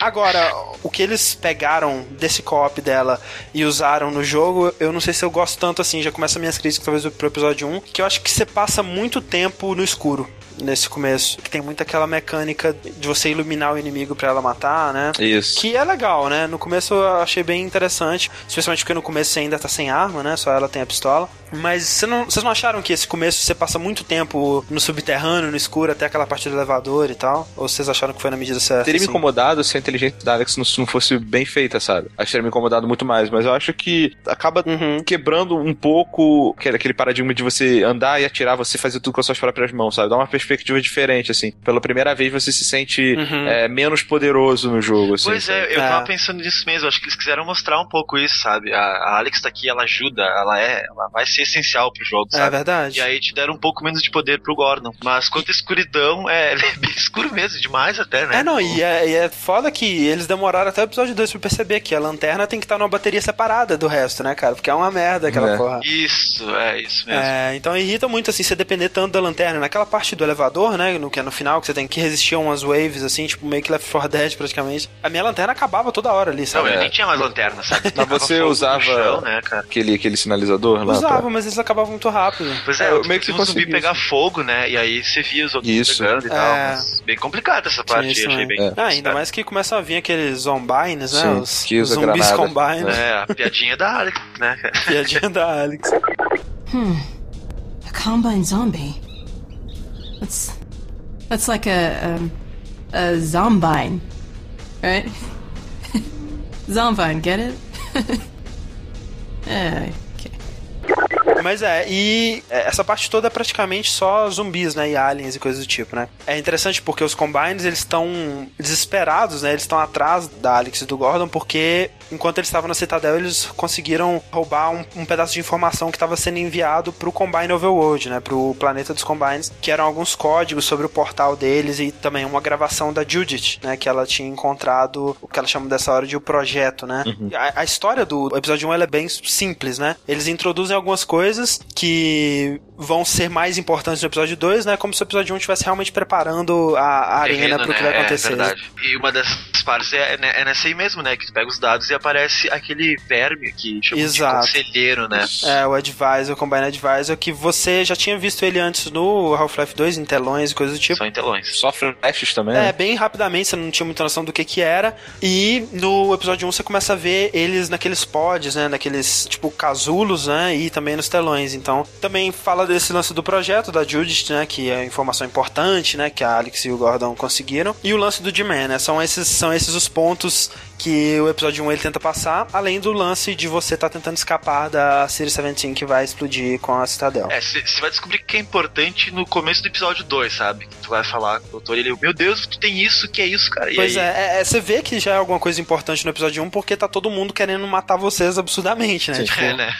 Agora, o que eles pegaram desse co-op dela e usaram no jogo, eu não sei se eu gosto tanto assim, já começa minhas críticas talvez pro episódio 1, que eu acho que você passa muito tempo no escuro nesse começo. Que tem muito aquela mecânica de você iluminar o inimigo para ela matar, né? Isso. Que é legal, né? No começo eu achei bem interessante, especialmente porque no começo você ainda tá sem arma, né? Só ela tem a pistola. Mas você não, vocês não acharam que esse começo você passa muito tempo no subterrâneo, no escuro, até aquela parte do elevador e tal? Ou vocês acharam que foi na medida certa? Teria assim? me incomodado se a inteligência da Alex não, não fosse bem feita, sabe? Acho que teria me incomodado muito mais, mas eu acho que acaba uhum. quebrando um pouco aquele paradigma de você andar e atirar, você fazer tudo com as suas próprias mãos, sabe? Dá uma perspectiva diferente, assim. Pela primeira vez você se sente uhum. é, menos poderoso no jogo, assim. Pois é, eu é. tava pensando nisso mesmo, acho que eles quiseram mostrar um pouco isso, sabe? A, a Alex tá aqui, ela ajuda, ela é, ela vai ser essencial pro jogo, é sabe? É verdade. E aí te deram um pouco menos de poder pro Gordon. Mas quanto a escuridão, é, é bem escuro mesmo, demais até, né? É, não, e é, e é foda que eles demoraram até o episódio 2 pra perceber que a lanterna tem que estar numa bateria separada do resto, né, cara? Porque é uma merda aquela é. porra. Isso, é isso mesmo. É, então irrita muito, assim, você depender tanto da lanterna. Naquela parte do elevador, né, no que é no final, que você tem que resistir a umas waves, assim, tipo meio que Left 4 Dead praticamente. A minha lanterna acabava toda hora ali, sabe? Não, eu nem tinha mais lanterna, sabe? Mas você usava chão, né, aquele, aquele sinalizador lá? Usava, pra... mas eles acabavam muito rápido. Pois é, eu meio que um zumbi pegar fogo, né, e aí você via os outros isso. pegando e é... tal. bem complicado essa parte, Sim, achei bem... É. Ah, ainda mais que começam a vir aqueles zombines, né? Sim, os, os zumbis combine. É, a piadinha da Alex, né? piadinha da Alex. Hmm. A combine zombie. That's that's like a a, a zombine, right? zombine, get it? Eh, é, mas é, e essa parte toda é praticamente só zumbis, né? E aliens e coisas do tipo, né? É interessante porque os Combines, eles estão desesperados, né? Eles estão atrás da Alex e do Gordon porque enquanto eles estavam na Citadel, eles conseguiram roubar um, um pedaço de informação que estava sendo enviado pro Combine Overworld, né? Pro planeta dos Combines, que eram alguns códigos sobre o portal deles e também uma gravação da Judith, né? Que ela tinha encontrado o que ela chama dessa hora de o projeto, né? Uhum. A, a, história do episódio 1 é bem simples, né? Eles introduzem algumas coisas que vão ser mais importantes no episódio 2, né? Como se o episódio 1 estivesse realmente preparando a, a arena pro né? que vai acontecer. É verdade. E uma dessas partes é, é, é nessa aí mesmo, né? Que tu pega os dados e aparece aquele verme que chama Exato. de conselheiro, né? É, o Advisor, o Combine Advisor, que você já tinha visto ele antes no Half-Life 2, em telões e coisas do tipo. Só em telões. Sofre flashes também. É, né? bem rapidamente, você não tinha muita noção do que que era. E no episódio 1 você começa a ver eles naqueles pods, né? Naqueles, tipo, casulos, né? E também nos telões. Então, também fala desse lance do projeto da Judith, né? Que é informação importante, né? Que a Alex e o Gordon conseguiram. E o lance do D-Man, né? São esses, são esses os pontos que o episódio 1 ele tenta passar, além do lance de você estar tá tentando escapar da Series 17 que vai explodir com a Citadel. É, você vai descobrir que é importante no começo do episódio 2, sabe? Que tu vai falar com o doutor e ele, meu Deus, tu tem isso, que é isso, cara. E pois é, é, você vê que já é alguma coisa importante no episódio 1 porque tá todo mundo querendo matar vocês absurdamente, né? Sim. Tipo... É, né?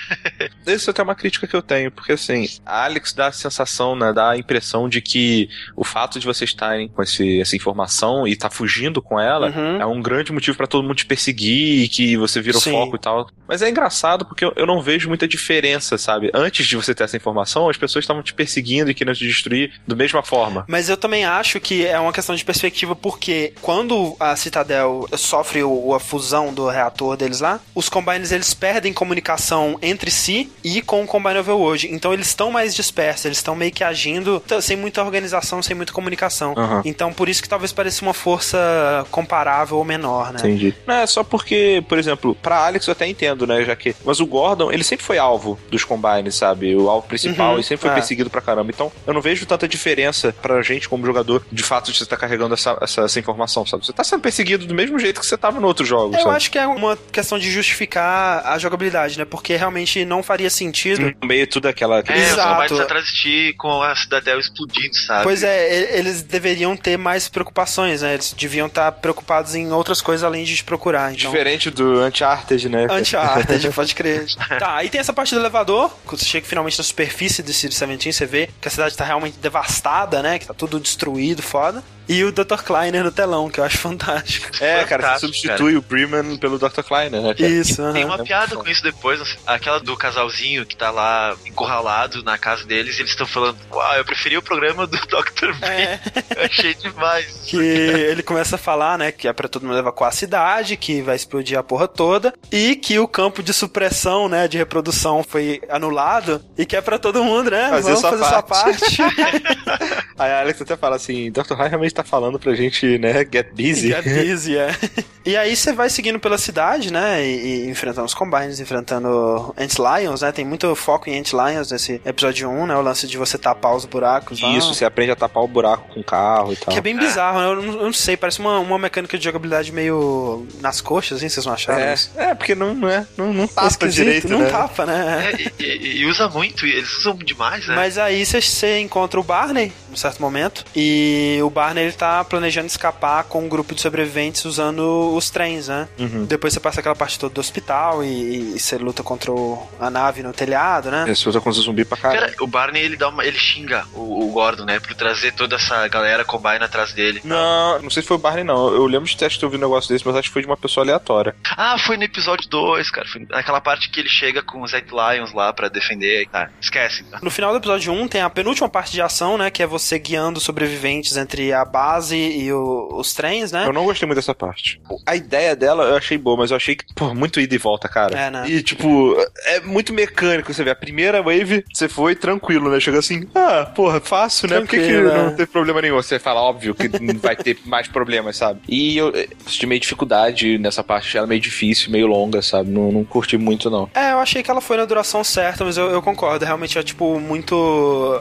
Isso é até uma crítica que eu tenho, porque assim, a Alex dá a sensação, né, dá a impressão de que o fato de vocês estarem com esse, essa informação e tá fugindo com ela uhum. é um grande motivo para todo mundo te perseguir e que você vira o foco e tal. Mas é engraçado porque eu, eu, não vejo muita diferença, sabe? Antes de você ter essa informação, as pessoas estavam te perseguindo e querendo te destruir da mesma forma. Mas eu também acho que é uma questão de perspectiva porque quando a Citadel sofre o, a fusão do reator deles lá, os Combines eles perdem comunicação entre si e com o Combine Overworld. Então eles estão mais dispersos, eles estão meio que agindo sem muita organização, sem muita comunicação. Uhum. Então por isso que talvez pareça uma força comparável ou menor, né? Entendi. Não, é só porque, por exemplo, pra Alex eu até entendo, né? Já que. Mas o Gordon, ele sempre foi alvo dos combines, sabe? O alvo principal, uhum, e sempre foi é. perseguido pra caramba. Então, eu não vejo tanta diferença pra gente como jogador de fato de você estar tá carregando essa, essa, essa, informação, sabe? Você tá sendo perseguido do mesmo jeito que você tava no outro jogo. Eu sabe? acho que é uma questão de justificar a jogabilidade, né? Porque realmente não faria sentido. No meio tudo aquela. É, Exato. Atrás de ti com a Cidadel explodindo, sabe? Pois é, eles deveriam ter mais preocupações, né? Eles deviam estar tá preocupados em outras coisas além de te procurar. Então... Diferente do Uncharted, né? Uncharted, pode crer. tá, aí tem essa parte do elevador, quando você chega finalmente na superfície do City 17, você vê que a cidade tá realmente devastada, né? Que tá tudo destruído, foda e o Dr. Kleiner no telão, que eu acho fantástico. É, cara, você substitui cara. o Freeman pelo Dr. Kleiner, né? Cara? Isso, Tem uma piada com isso depois, aquela do casalzinho que tá lá encurralado na casa deles, e eles estão falando, uau, eu preferi o programa do Dr. B. É. Eu achei demais. Que ele começa a falar, né, que é pra todo mundo evacuar a cidade, que vai explodir a porra toda, e que o campo de supressão, né, de reprodução foi anulado, e que é pra todo mundo, né, fazer vamos fazer parte. essa parte. Aí a Alex até fala assim, Dr. High realmente tá falando pra gente, né, get busy. Get busy, é. e aí você vai seguindo pela cidade, né, e, e enfrentando os Combines, enfrentando Ant Lions, né, tem muito foco em Ant Lions nesse episódio 1, né, o lance de você tapar os buracos lá. Isso, você aprende a tapar o buraco com o carro e tal. Que é bem bizarro, né, eu não, eu não sei, parece uma, uma mecânica de jogabilidade meio nas coxas, assim, vocês não acharam é, isso? É, porque não, não é, não, não tapa direito, Não né? tapa, né? É, e, e, usa muito, eles usam demais, né? Mas aí você encontra o Barney, em um certo momento, e o Barney ele tá planejando escapar com um grupo de sobreviventes usando os trens, né? Uhum. Depois você passa aquela parte toda do hospital e, e você luta contra o, a nave no telhado, né? É, você usa contra o zumbi pra caralho. Cara, o Barney ele dá uma, ele xinga o, o, Gordon, né? Por trazer toda essa galera combine atrás dele. Não, não sei se foi o Barney, não. Eu lembro de ter ouvido um negócio desse, mas acho que foi de uma pessoa aleatória. Ah, foi no episódio 2, cara. Foi naquela parte que ele chega com os Ant Lions lá pra defender. Ah, esquece. No final do episódio 1 tem a penúltima parte de ação, né? Que é você guiando sobreviventes entre a base e o, os trens, né? Eu não gostei muito dessa parte. A ideia dela eu achei boa, mas eu achei que, pô, muito ida e volta, cara. É, né? E, tipo, é muito mecânico. Você vê, a primeira wave, você foi tranquilo, né? Chega assim, ah, porra, fácil, né? Por que, que não teve problema nenhum? Você fala, óbvio, que vai ter mais problemas, sabe? E eu senti meio dificuldade nessa parte, ela meio difícil, meio longa, sabe? Não, não curti muito, não. É, eu achei que ela foi na duração certa, mas eu, eu concordo. Realmente é, tipo, muito.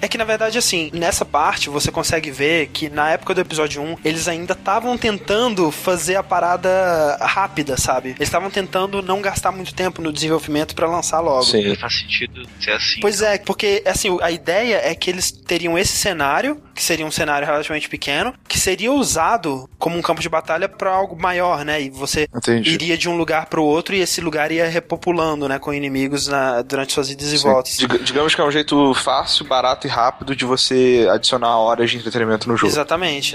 É que na verdade, assim, nessa parte você consegue ver que na época do episódio 1, eles ainda estavam tentando fazer a parada rápida, sabe? Eles estavam tentando não gastar muito tempo no desenvolvimento para lançar logo. Sim. Faz sentido ser assim. Pois é, porque, assim, a ideia é que eles teriam esse cenário, que seria um cenário relativamente pequeno, que seria usado como um campo de batalha para algo maior, né? E você Entendi. iria de um lugar para o outro e esse lugar ia repopulando, né, com inimigos na, durante suas idas e Sim. voltas. digamos que é um jeito fácil, barato e rápido de você adicionar horas de entretenimento no jogo. Exatamente,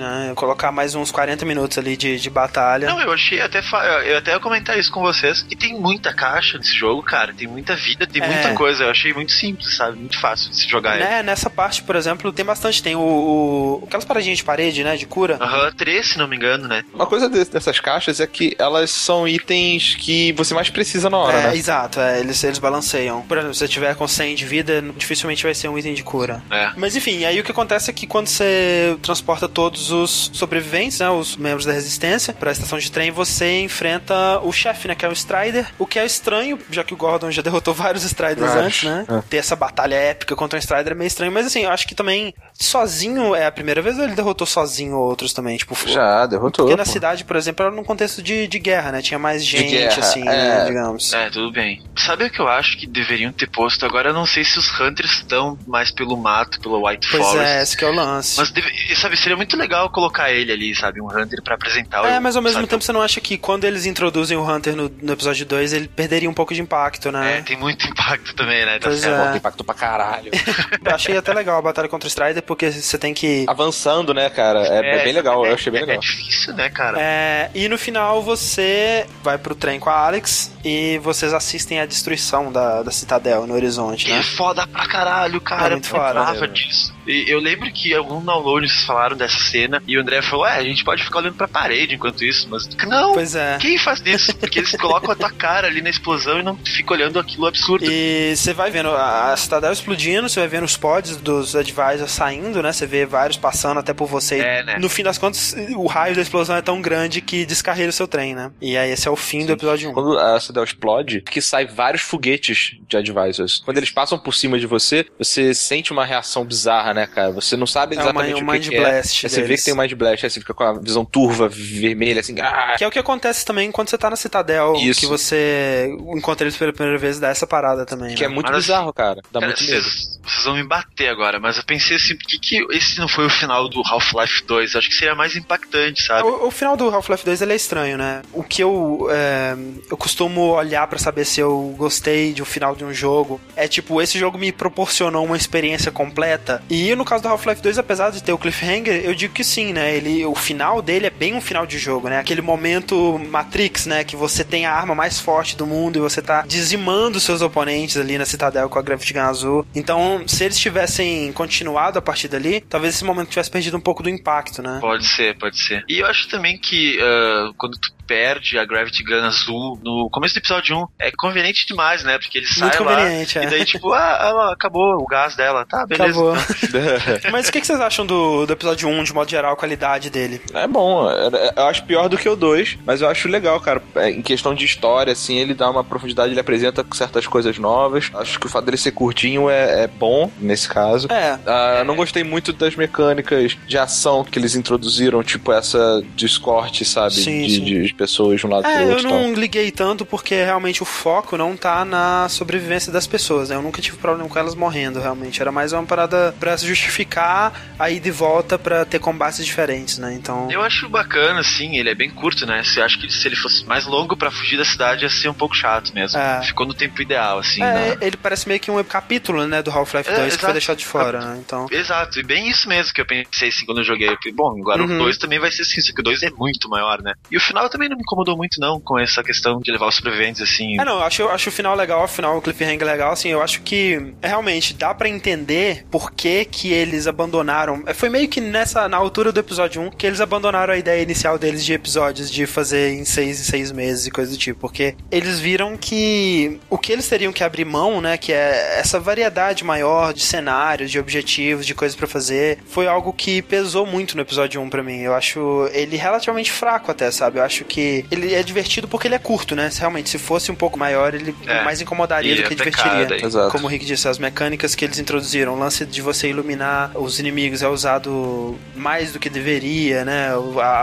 né? Colocar mais uns 40 minutos ali de, de batalha. Não, eu achei até eu até ia comentar isso com vocês, que tem muita caixa nesse jogo, cara, tem muita vida, tem é. muita coisa. Eu achei muito simples, sabe? Muito fácil de se jogar né? Nessa parte, por exemplo, tem bastante. Tem o, o aquelas paradinhas de parede, né? De cura. Aham, uhum, três, se não me engano, né? Uma coisa dessas caixas é que elas são itens que você mais precisa na hora, é, né? Exato, é, eles, eles balanceiam. Por exemplo, se você tiver com 100 de vida, dificilmente vai ser um item de cura. É. Mas enfim, aí o que acontece é que quando você transporta todos os sobreviventes, né? Os membros da resistência, pra estação de trem, você enfrenta o chefe, né? Que é o Strider. O que é estranho, já que o Gordon já derrotou vários Striders antes, né? É. Ter essa batalha épica contra um Strider é meio estranho. Mas assim, eu acho que também sozinho é a primeira vez ou ele derrotou sozinho outros também? Tipo, já, derrotou. Porque pô. na cidade, por exemplo, era num contexto de, de guerra, né? Tinha mais gente, guerra, assim, né, é... né, digamos. É, tudo bem. Sabe o que eu acho que deveriam ter posto? Agora eu não sei se os Hunters estão mais pelo mato, pelo White pois Forest. Pois é, esse que é o lance. Mas, deve, sabe, seria muito legal colocar ele ali, sabe? Um Hunter para apresentar É, o, mas ao mesmo sabe, tempo você não acha que quando eles introduzem o Hunter no, no episódio 2, ele perderia um pouco de impacto, né? É, tem muito impacto também, né? Tá pois é. impacto pra caralho. eu achei até legal a batalha contra o Strider, porque você tem que... Avançando, né, cara? É, é, é bem legal, é, eu achei bem legal. É difícil, né, cara? É, e no final você vai pro trem com a Alex e vocês assistem a destruição da, da Citadel no horizonte, né? Que foda pra caralho, cara. É muito foda. disso. E eu lembro que algum download vocês falaram dessa cena e o André falou: É, a gente pode ficar olhando pra parede enquanto isso, mas não. Pois é. Quem faz isso? Porque eles colocam a tua cara ali na explosão e não fica olhando aquilo absurdo. E você vai vendo a Citadel explodindo, você vai vendo os pods dos advisors saindo, né? Você vê vários passando até por você. É, né? No fim das contas, o raio da explosão é tão grande que descarrega o seu trem, né? E aí esse é o fim Sim. do episódio 1. Quando a Citadel explode, que sai vários foguetes de advisors. Quando eles passam por cima de você, você sente uma reação bizarra, né, cara? Você não sabe exatamente é uma, o que, que blast é. Aí você vê que tem um Mind Blast, aí você fica com a visão turva, vermelha, assim. Ah! Que é o que acontece também quando você tá na Citadel, Isso. que você encontra eles pela primeira vez dá essa parada também. Que né? é muito mas, bizarro, cara. Dá cara, muito medo. Vocês, vocês vão me bater agora, mas eu pensei assim, por que, que esse não foi o final do Half-Life 2? Acho que seria mais impactante, sabe? O, o final do Half-Life 2 ele é estranho, né? O que eu, é, eu costumo olhar para saber se eu gostei de um final de um jogo é tipo, esse jogo me proporcionou uma experiência completa. E no caso do Half-Life 2, apesar de ter o cliffhanger, eu digo que sim, né? Ele, o final dele é bem um final de jogo, né? Aquele momento Matrix, né? Que você tem a arma mais forte do mundo e você tá dizimando seus oponentes ali na Citadel com a Gravity Gun azul. Então, se eles tivessem continuado a partir dali, talvez esse momento tivesse perdido um pouco do impacto, né? Pode ser, pode ser. E eu acho também que uh, quando tu perde a Gravity Gun azul no começo do episódio 1. É conveniente demais, né? Porque ele sai lá é. e daí, tipo, ah, ela acabou o gás dela. Tá, beleza. Acabou. Então. Mas o que, que vocês acham do, do episódio 1, de modo geral, a qualidade dele? É bom. Eu acho pior do que o 2, mas eu acho legal, cara. É, em questão de história, assim, ele dá uma profundidade, ele apresenta certas coisas novas. Acho que o fato dele ser curtinho é, é bom, nesse caso. É. Ah, não gostei muito das mecânicas de ação que eles introduziram, tipo essa Discord, sabe? Sim, de, sim. de pessoas de um lado É, pro eu outro. e não liguei tanto porque realmente o foco não tá na sobrevivência das pessoas, né? Eu nunca tive problema com elas morrendo, realmente. Era mais uma parada pra se justificar a ida e volta pra ter combates diferentes, né? Então. Eu acho bacana, assim, ele é bem curto, né? Eu acho que se ele fosse mais longo pra fugir da cidade ia ser um pouco chato mesmo. É. Ficou no tempo ideal, assim. É, né? ele parece meio que um capítulo, né, do Half-Life É, 2 que foi deixado de fora, né? Então. Exato, e bem isso mesmo que eu pensei assim quando eu joguei. Eu falei, bom, agora Uhum. o 2 também vai ser assim, só que o 2 é muito maior, né? E o final também não me incomodou muito, não, com essa questão de levar os sobreviventes assim. É, não, eu acho, eu acho o final legal, o final, o cliffhanger legal, assim, eu acho que é, realmente dá pra entender por que que eles abandonaram, é, foi meio que nessa, na altura do episódio 1, que eles abandonaram a ideia inicial deles de episódios, de fazer em seis em seis meses e coisa do tipo, porque eles viram que o que eles teriam que abrir mão, né, que é essa variedade maior de cenários, de objetivos, de coisas pra fazer, foi algo que pesou muito no episódio 1 pra mim, eu acho ele relativamente fraco até, sabe, eu acho que ele é divertido porque ele é curto, né, se realmente, se fosse um pouco maior, ele É. mais incomodaria do Ia que divertiria. Exato. Como o Rick disse, as mecânicas que eles introduziram, o lance de você iluminar os inimigos é usado mais do que deveria, né?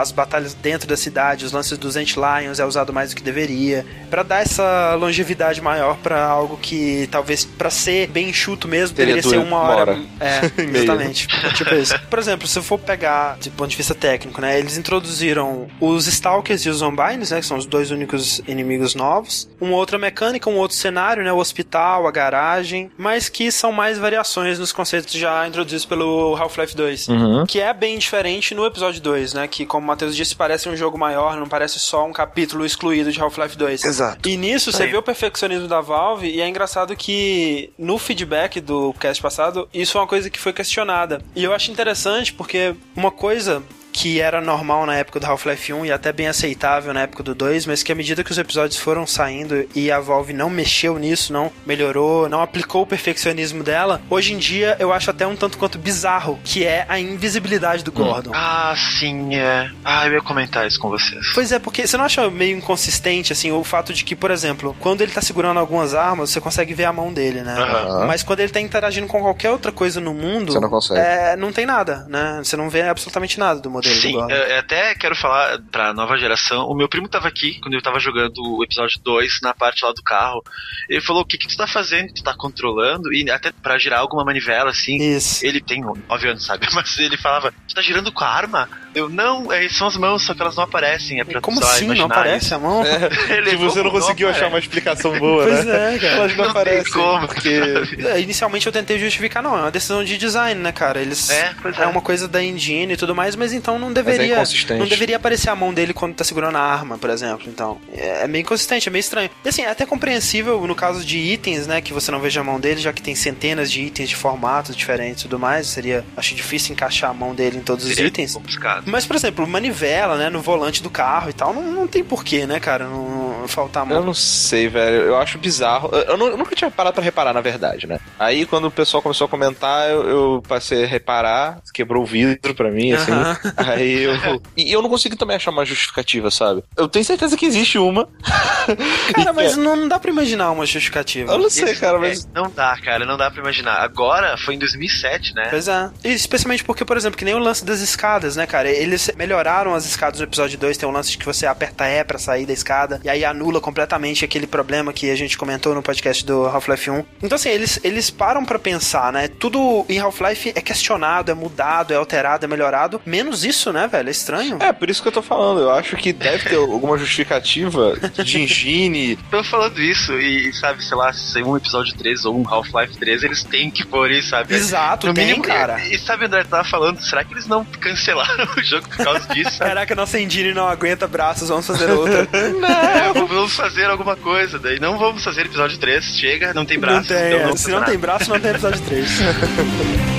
As batalhas dentro da cidade, os lances dos Antlions é usado mais do que deveria, Pra dar essa longevidade maior pra algo que talvez pra ser bem enxuto mesmo Teria deveria ser uma uma hora. hora. É, E exatamente. tipo isso. Por exemplo, se eu for pegar de ponto de vista técnico, né? Eles introduziram os Stalkers e os Zombines, né? Que são os dois únicos inimigos novos. Uma outra mecânica, um outro cenário, né? O hospital, a garagem. Mas que são mais variações nos conceitos já introduzidos pelo Half-Life 2. Uhum. Que é bem diferente no episódio 2, né? Que, como o Matheus disse, parece um jogo maior, não parece só um capítulo excluído de Half-Life 2. Exato. E nisso você vê o perfeccionismo da Valve e é engraçado que no feedback do cast passado, isso é uma coisa que foi questionada. E eu acho interessante porque uma coisa que era normal na época do Half-Life 1 e até bem aceitável na época do 2, mas que à medida que os episódios foram saindo e a Valve não mexeu nisso, não melhorou, não aplicou o perfeccionismo dela, hoje em dia eu acho até um tanto quanto bizarro, que é a invisibilidade do Gordon. Ah, sim, é. Ah, eu ia comentar isso com vocês. Pois é, porque você não acha meio inconsistente, assim, o fato de que, por exemplo, quando ele tá segurando algumas armas, você consegue ver a mão dele, né? Aham. Mas quando ele tá interagindo com qualquer outra coisa no mundo, Você não consegue. É, não tem nada, né? Você não vê absolutamente nada do modelo do Sim, eu eu até quero falar pra nova geração. O meu primo tava aqui quando eu tava jogando o episódio 2 na parte lá do carro. Ele falou: O que, que tu tá fazendo? Tu tá controlando? E até pra girar alguma manivela assim. Isso. Ele tem 9 anos, sabe? Mas ele falava: Tu tá girando com a arma? Eu, não, é, são as mãos, só que elas não aparecem. É pra Como só assim? Não aparece isso. a mão? Ele, Tipo, você não conseguiu achar uma explicação boa, Pois né? é, cara. Elas não, Não tem aparecem. como, Porque. É, Inicialmente eu tentei justificar, não, é uma decisão de design, né, cara? Eles É, pois é. uma coisa da engine e tudo mais, mas então não deveria, inconsistente. não deveria aparecer a mão dele quando tá segurando a arma, por exemplo. Então, é é meio inconsistente, é meio estranho. E assim, é até compreensível no caso de itens, né, que você não veja a mão dele, já que tem centenas de itens de formatos diferentes e tudo mais, seria acho difícil encaixar a mão dele em todos os Seria itens. complicado. Mas, por exemplo, manivela, né, no volante do carro e tal, não, não tem porquê, né, cara, não, não faltar a mão. Eu não sei, velho. Eu acho bizarro. Eu, eu nu- eu nunca tinha parado pra reparar, na verdade, né? Aí, quando o pessoal começou a comentar, eu, eu passei a reparar, quebrou o vidro pra mim, assim. Aham. Aí eu. E eu não consigo também achar uma justificativa, sabe? Eu tenho certeza que existe uma. Cara, mas que- não, não dá pra imaginar uma justificativa. Eu não sei, Esse- cara, mas. é, não dá, cara, não dá pra imaginar. Agora, foi em 2007, né? Pois é. E especialmente porque, por exemplo, que nem o lance das escadas, né, cara? Eles melhoraram as escadas no episódio 2. Tem um lance de que você aperta E pra sair da escada. E aí anula completamente aquele problema que a gente comentou no podcast do Half-Life 1. Então, assim, eles, eles param pra pensar, né? Tudo em Half-Life é questionado, é mudado, é alterado, é melhorado. Menos isso, né, velho? É estranho. É, por isso que eu tô falando. Eu acho que deve ter alguma justificativa de engine. Tô falando isso e, sabe, sei lá, se um episódio 3 ou um Half-Life 3, eles têm que pôr isso, sabe? Exato, No tem, mínimo, cara. E, e sabe, André, tava falando, será que eles não cancelaram o jogo por causa disso? Caraca, nossa engine não aguenta braços, vamos fazer outra. É, vamos fazer alguma coisa, daí não vamos fazer episódio 3, chega, não tem braço, não tem, então é. não Se não tem braço, não tem episódio 3.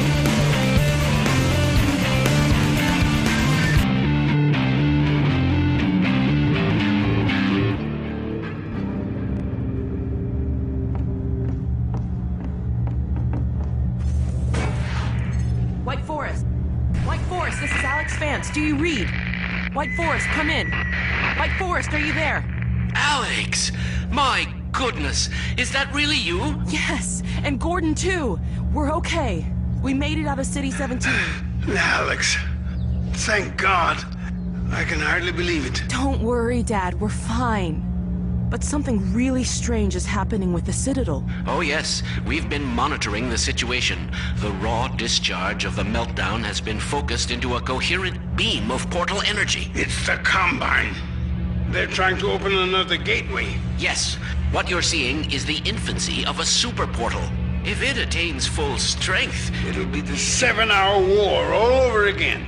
Alex Do you read? White Forest, come in. White Forest, are you there? Alex! My goodness, is that really you? Yes, and Gordon too. We're okay. We made it out of City 17. Alex, thank God. I can hardly believe it. Don't worry, Dad, we're fine. But something really strange is happening with the Citadel. Oh, yes. We've been monitoring the situation. The raw discharge of the meltdown has been focused into a coherent beam of portal energy. It's the Combine. They're trying to open another gateway. Yes. What you're seeing is the infancy of a super portal. If it attains full strength, it'll be the seven hour war all over again.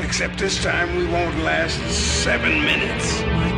Except this time we won't last seven minutes.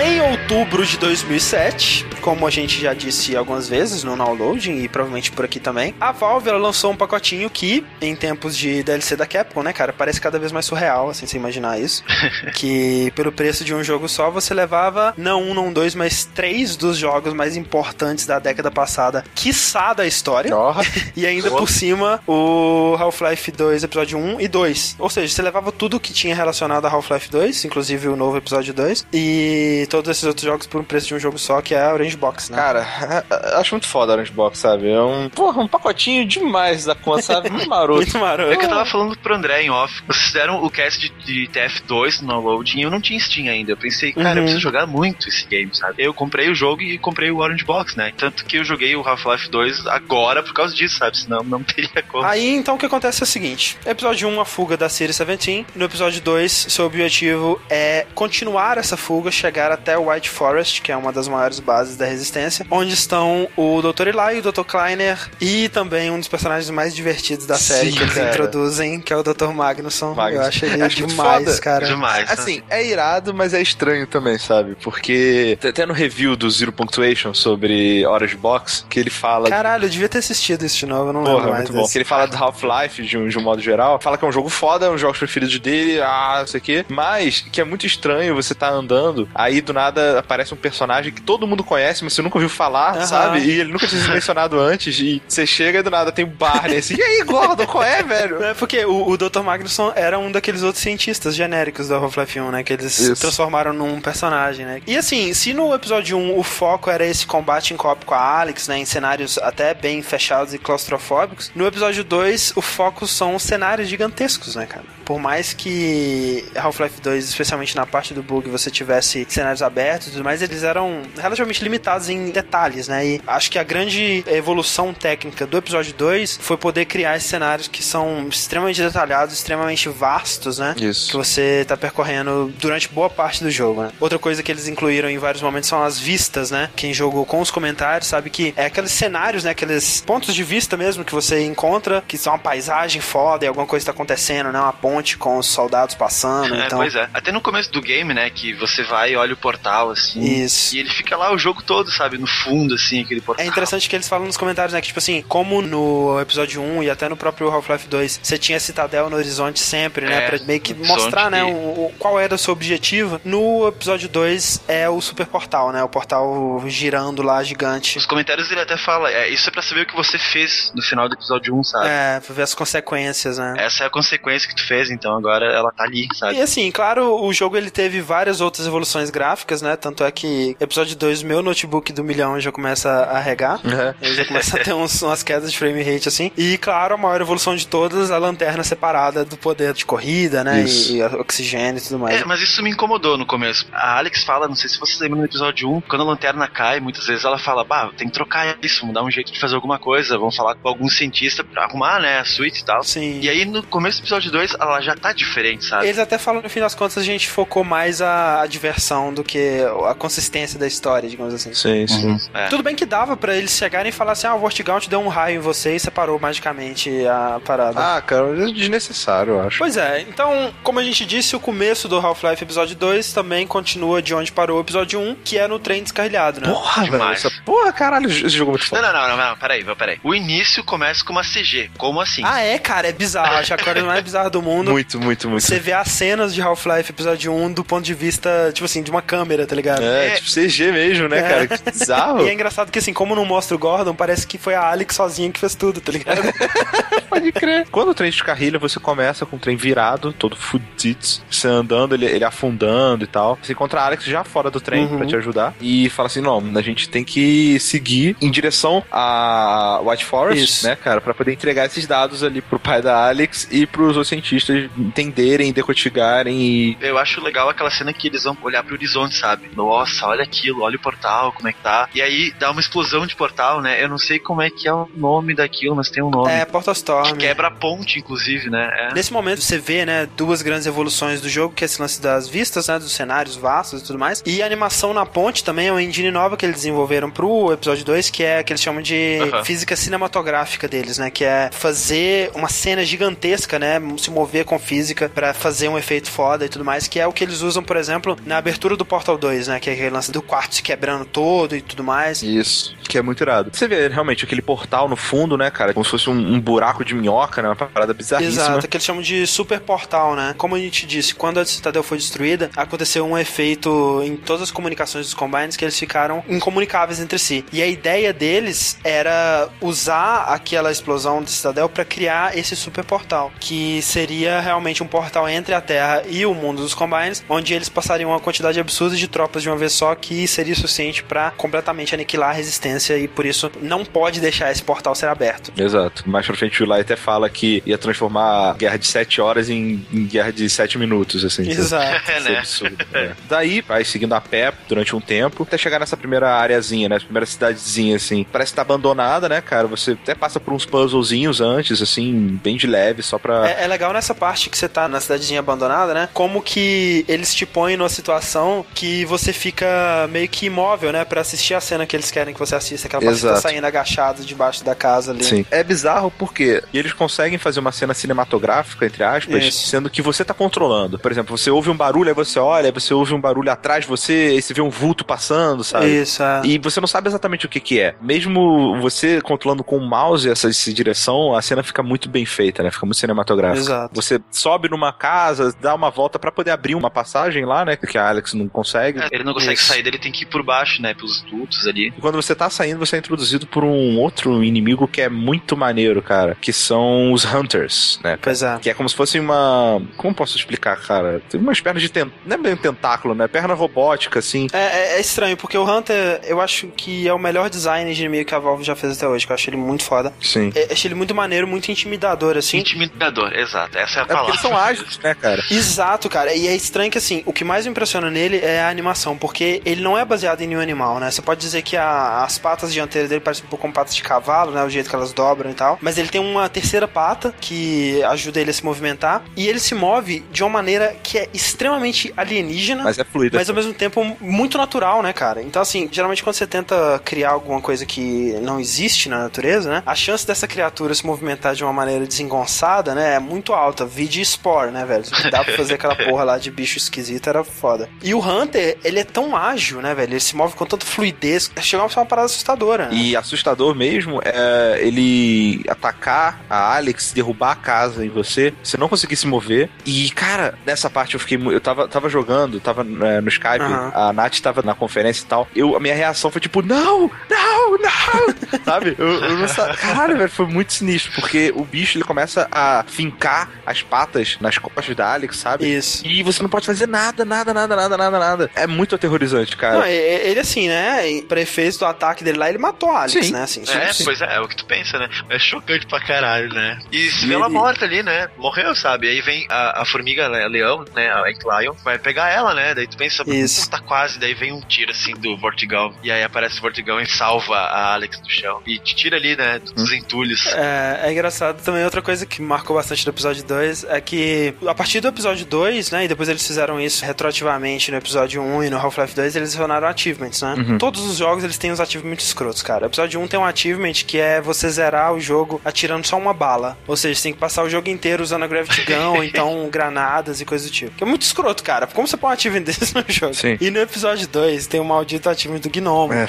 Em outubro de 2007, como a gente já disse algumas vezes no downloading e provavelmente por aqui também, a Valve lançou um pacotinho que, em tempos de DLC da Capcom, né, cara, parece cada vez mais surreal, assim, você imaginar isso. que pelo preço de um jogo só, você levava não um, não dois, mas três dos jogos mais importantes da década passada, quiçá da história. Oh. e ainda por cima, o Half-Life 2, episódio 1 e 2. Ou seja, você levava tudo que tinha relacionado a Half-Life 2, inclusive o novo episódio 2, e todos esses outros jogos por um preço de um jogo só, que é a Orange Box, né? Cara, acho muito foda a Orange Box, sabe? É um, porra, um pacotinho demais da conta, sabe? Muito maroto. muito maroto. É que eu tava falando pro André em off. Vocês fizeram o cast de, de TF2 no downloading e eu não tinha Steam ainda. Eu pensei, cara, Uhum. eu preciso jogar muito esse game, sabe? Eu comprei o jogo e comprei o Orange Box, né? Tanto que eu joguei o Half-Life 2 agora por causa disso, sabe? Senão não teria como. Aí então o que acontece é o seguinte: episódio 1, a fuga da Series 17. No episódio 2, seu objetivo é continuar essa fuga, chegar até o White Forest, que é uma das maiores bases da resistência, onde estão o Dr. Eli, o Dr. Kleiner e também um dos personagens mais divertidos da série Sim, que eles cara. introduzem, que é o Dr. Magnusson. Magnusson. Eu acho ele Acho demais, foda. cara. Demais. né? Assim, é irado, mas é estranho também, sabe? Porque até no review do Zero Punctuation sobre Orange Box, que ele fala. Caralho, eu devia ter assistido isso de novo, eu não lembro Porra, mais muito bom. desse. Que ele fala do Half-Life de um, de um modo geral. Fala que é um jogo foda, é um dos jogos preferidos dele, ah, não sei o quê. Mas que é muito estranho você tá andando, aí do nada aparece um personagem que todo mundo conhece, mas você nunca ouviu falar, sabe? E ele nunca tinha sido mencionado antes. E você chega e do nada tem o Barney assim. E aí, Gordon, qual é, velho? É porque o, o Dr. Magnusson era um daqueles outros cientistas genéricos da Half-Life 1, né? Que eles Isso. transformaram num personagem, né? E assim, se no episódio 1 o foco era esse combate em copo com a Alex, né? Em cenários até bem fechados e claustrofóbicos, no episódio 2 o foco são os cenários gigantescos, né, cara? Por mais que Half-Life 2, especialmente na parte do bug, você tivesse cenários abertos e tudo mais, eles eram relativamente limitados em detalhes, né? E acho que a grande evolução técnica do episódio 2 foi poder criar esses cenários que são extremamente detalhados, extremamente vastos, né? Isso. Que você tá percorrendo durante boa parte do jogo, né? Outra coisa que eles incluíram em vários momentos são as vistas, né? Quem jogou com os comentários sabe que é aqueles cenários, né? Aqueles pontos de vista mesmo que você encontra, que são uma paisagem foda e alguma coisa tá acontecendo, né? Uma ponte com os soldados passando. É, então... pois é. Até no começo do game, né, que você vai e olha o portal, assim. Isso. E ele fica lá o jogo todo, sabe? No fundo, assim, aquele portal. É interessante que eles falam nos comentários, né? Que, tipo assim, como no episódio 1 e até no próprio Half-Life 2, você tinha a Citadel no horizonte sempre, né? É, pra meio que mostrar, né? O, o- qual era o seu objetivo. No episódio 2 é o super portal, né? O portal girando lá, gigante. Os comentários ele até fala, é, isso é pra saber o que você fez no final do episódio 1, sabe? É, pra ver as consequências, né? Essa é a consequência que tu fez, então agora ela tá ali, sabe? E assim, claro, o jogo ele teve várias outras evoluções gráficas, né? Tanto é que episódio 2, meu notebook do milhão já começa a regar. É. Ele já começa a ter uns, umas quedas de frame rate assim. E claro, a maior evolução de todas, a lanterna separada do poder de corrida, né? Isso. E, e oxigênio e tudo mais. É, mas isso me incomodou no começo. A Alex fala, não sei se vocês lembram no episódio 1, quando a lanterna cai, muitas vezes ela fala, bah, tem que trocar isso, vamos dar um jeito de fazer alguma coisa, vamos falar com algum cientista pra arrumar, né, a suíte e tal. Sim. E aí no começo do episódio 2, ela já tá diferente, sabe? Eles até falam, no fim das contas, a gente focou mais a, a diversão do que a consistência da história, digamos assim. Sim, sim. É. Tudo bem que dava pra eles chegarem e falar assim: ah, o Vortigaunt deu um raio em você e separou magicamente a parada. Ah, cara, é desnecessário, eu acho. Pois é, então, como a gente disse, o começo do Half-Life episódio 2 também continua de onde parou o episódio 1, que é no trem descarrilhado, né? Porra, velho. Demais. Essa porra, caralho, esse jogo é muito Não, foda. não, não, não, não, peraí, peraí. O início começa com uma CG. Como assim? Ah, é, cara, é bizarro. Acho a coisa mais bizarra do mundo. Quando muito, muito, muito. você vê as cenas de Half-Life episódio 1 do ponto de vista, tipo assim, de uma câmera, tá ligado? É, tipo CG mesmo, né, É. cara? Que bizarro. E é engraçado que assim, como não mostra o Gordon, parece que foi a Alex sozinha que fez tudo, tá ligado? Pode crer. Quando o trem descarrilha, você começa com o trem virado, todo fudido, você andando, ele, ele afundando e tal. Você encontra a Alex já fora do trem Uhum. pra te ajudar e fala assim: não, a gente tem que seguir em direção a White Forest, Isso. né, cara, pra poder entregar esses dados ali pro pai da Alex e pros outros cientistas entenderem, decodificarem e. Eu acho legal aquela cena que eles vão olhar pro horizonte, sabe? Nossa, olha aquilo, olha o portal, como é que tá. E aí dá uma explosão de portal, né? Eu não sei como é que é o nome daquilo, mas tem um nome. É, Portal Storm. Que quebra a ponte, inclusive, né? É. Nesse momento você vê, né, duas grandes evoluções do jogo, que é esse lance das vistas, né, dos cenários vastos e tudo mais. E a animação na ponte também é uma engine nova que eles desenvolveram pro episódio 2, que é que eles chamam de física cinematográfica deles, né, que é fazer uma cena gigantesca, né, se mover com física pra fazer um efeito foda e tudo mais, que é o que eles usam, por exemplo, na abertura do Portal 2, né, que é aquele lance do quarto se quebrando todo e tudo mais. Isso, que é muito irado. Você vê realmente aquele portal no fundo, né, cara? Como se fosse um, um buraco de minhoca, né? Uma parada bizarríssima. Exato, que eles chamam de super portal, né? Como a gente disse, quando a Citadel foi destruída, aconteceu um efeito em todas as comunicações dos Combines que eles ficaram incomunicáveis entre si. E a ideia deles era usar aquela explosão da Citadel para criar esse super portal, que seria realmente um portal entre a Terra e o mundo dos Combines, onde eles passariam uma quantidade absurda de tropas de uma vez só, que seria suficiente para completamente aniquilar a resistência e por isso não pode deixar esse portal ser aberto. Exato. Mais pra frente o Eli até fala que ia transformar a guerra de 7 horas em, em guerra de 7 minutos, assim. Exato. É, Isso é né? absurdo. é. Daí, vai seguindo a pé durante um tempo, até chegar nessa primeira areazinha, né? Essa primeira cidadezinha, assim. Parece que tá abandonada, né, cara? Você até passa por uns puzzlezinhos antes, assim, bem de leve, só pra. É, é legal nessa parte que você tá na cidadezinha abandonada, né? Como que eles te põem numa situação que você fica meio que imóvel, né? Pra assistir a cena que eles querem que você assista. Aquela parte que você tá Exato. saindo agachado debaixo da casa ali. Sim. É bizarro porque e eles conseguem fazer uma cena cinematográfica, entre aspas, Isso. sendo que você tá controlando. Por exemplo, você ouve um barulho, aí você olha, aí você ouve um barulho atrás de você, aí você vê um vulto passando, sabe? Isso, é. E você não sabe exatamente o que que é. Mesmo você controlando com o mouse essa, essa direção, a cena fica muito bem feita, né? Fica muito cinematográfica. Exato. Você sobe numa casa, dá uma volta pra poder abrir uma passagem lá, né? Que a Alex não consegue. É, Ele não consegue Isso. sair dele, tem que ir por baixo, né? Pelos dutos ali. E quando você tá saindo, você é introduzido por um outro inimigo que é muito maneiro, cara. Que são os Hunters, né? Pois é. Que é como se fosse uma. Como posso explicar, cara? Tem umas pernas de tent... Não é bem um tentáculo, né? Perna robótica, assim. É, é- é estranho, porque o Hunter, eu acho que é o melhor design de inimigo que a Valve já fez até hoje, que eu acho ele muito foda. Sim. É, achei ele muito maneiro, muito intimidador, assim. Intimidador, exato. Essa é a porque eles são ágeis, né, cara? Exato, cara. E é estranho que, assim, o que mais me impressiona nele é a animação, porque ele não é baseado em nenhum animal, né? Você pode dizer que a- as patas dianteiras dele parecem um pouco como patas de cavalo, né? O jeito que elas dobram e tal. Mas ele tem uma terceira pata que ajuda ele a se movimentar. E ele se move de uma maneira que é extremamente alienígena. Mas é fluido. Mas ao mesmo tempo muito natural, né, cara? Então, assim, geralmente quando você tenta criar alguma coisa que não existe na natureza, né? A chance dessa criatura se movimentar de uma maneira desengonçada, né? É muito alta. Vide Spore, né, velho? Se dá pra fazer aquela porra lá de bicho esquisito, era foda. E o Hunter, ele é tão ágil, né, velho? Ele se move com tanta fluidez. Chega a ser uma parada assustadora. né? E assustador mesmo é ele atacar a Alex, derrubar a casa em você, você não conseguir se mover. E, cara, nessa parte eu fiquei. Eu tava, tava jogando, tava é, no Skype, Aham. a Nath tava na conferência e tal. Eu, a minha reação foi tipo, não, não, não! Sabe? Eu, eu não sa- Caralho, velho, foi muito sinistro, porque o bicho ele começa a fincar as patas nas costas da Alex, sabe? Isso. E você não pode fazer nada, nada, nada, nada, nada, nada. É muito aterrorizante, cara. Não, ele assim, né? Pra efeitos do ataque dele lá, ele matou a Alex, Sim. né? Assim, É, sim. pois é, é o que tu pensa, né? É chocante pra caralho, né? E se vê ela ele- morta ali, né? Morreu, sabe? Aí vem a, a formiga le- leão, né? A Ant Lion, vai pegar ela, né? Daí tu pensa, Isso. "Pô, tá quase. Daí vem um tiro assim do Vortigão. E aí aparece o Vortigão e salva a Alex do chão. E te tira ali, né? Dos entulhos. É, é engraçado também. Outra coisa que marcou bastante do episódio 2 é que a partir do episódio 2, né? E depois eles fizeram isso retroativamente no episódio 1 e no Half-Life 2, eles adicionaram achievements, né? Todos os jogos eles têm uns achievements escrotos, cara. O episódio 1 tem um achievement que é você zerar o jogo atirando só uma bala. Ou seja, você tem que passar o jogo inteiro usando a Gravity Gun ou então granadas e coisa do tipo. Que é muito escroto, cara. Como você põe um achievement desse no jogo? Sim. E no episódio 2 tem o maldito achievement do Gnome É,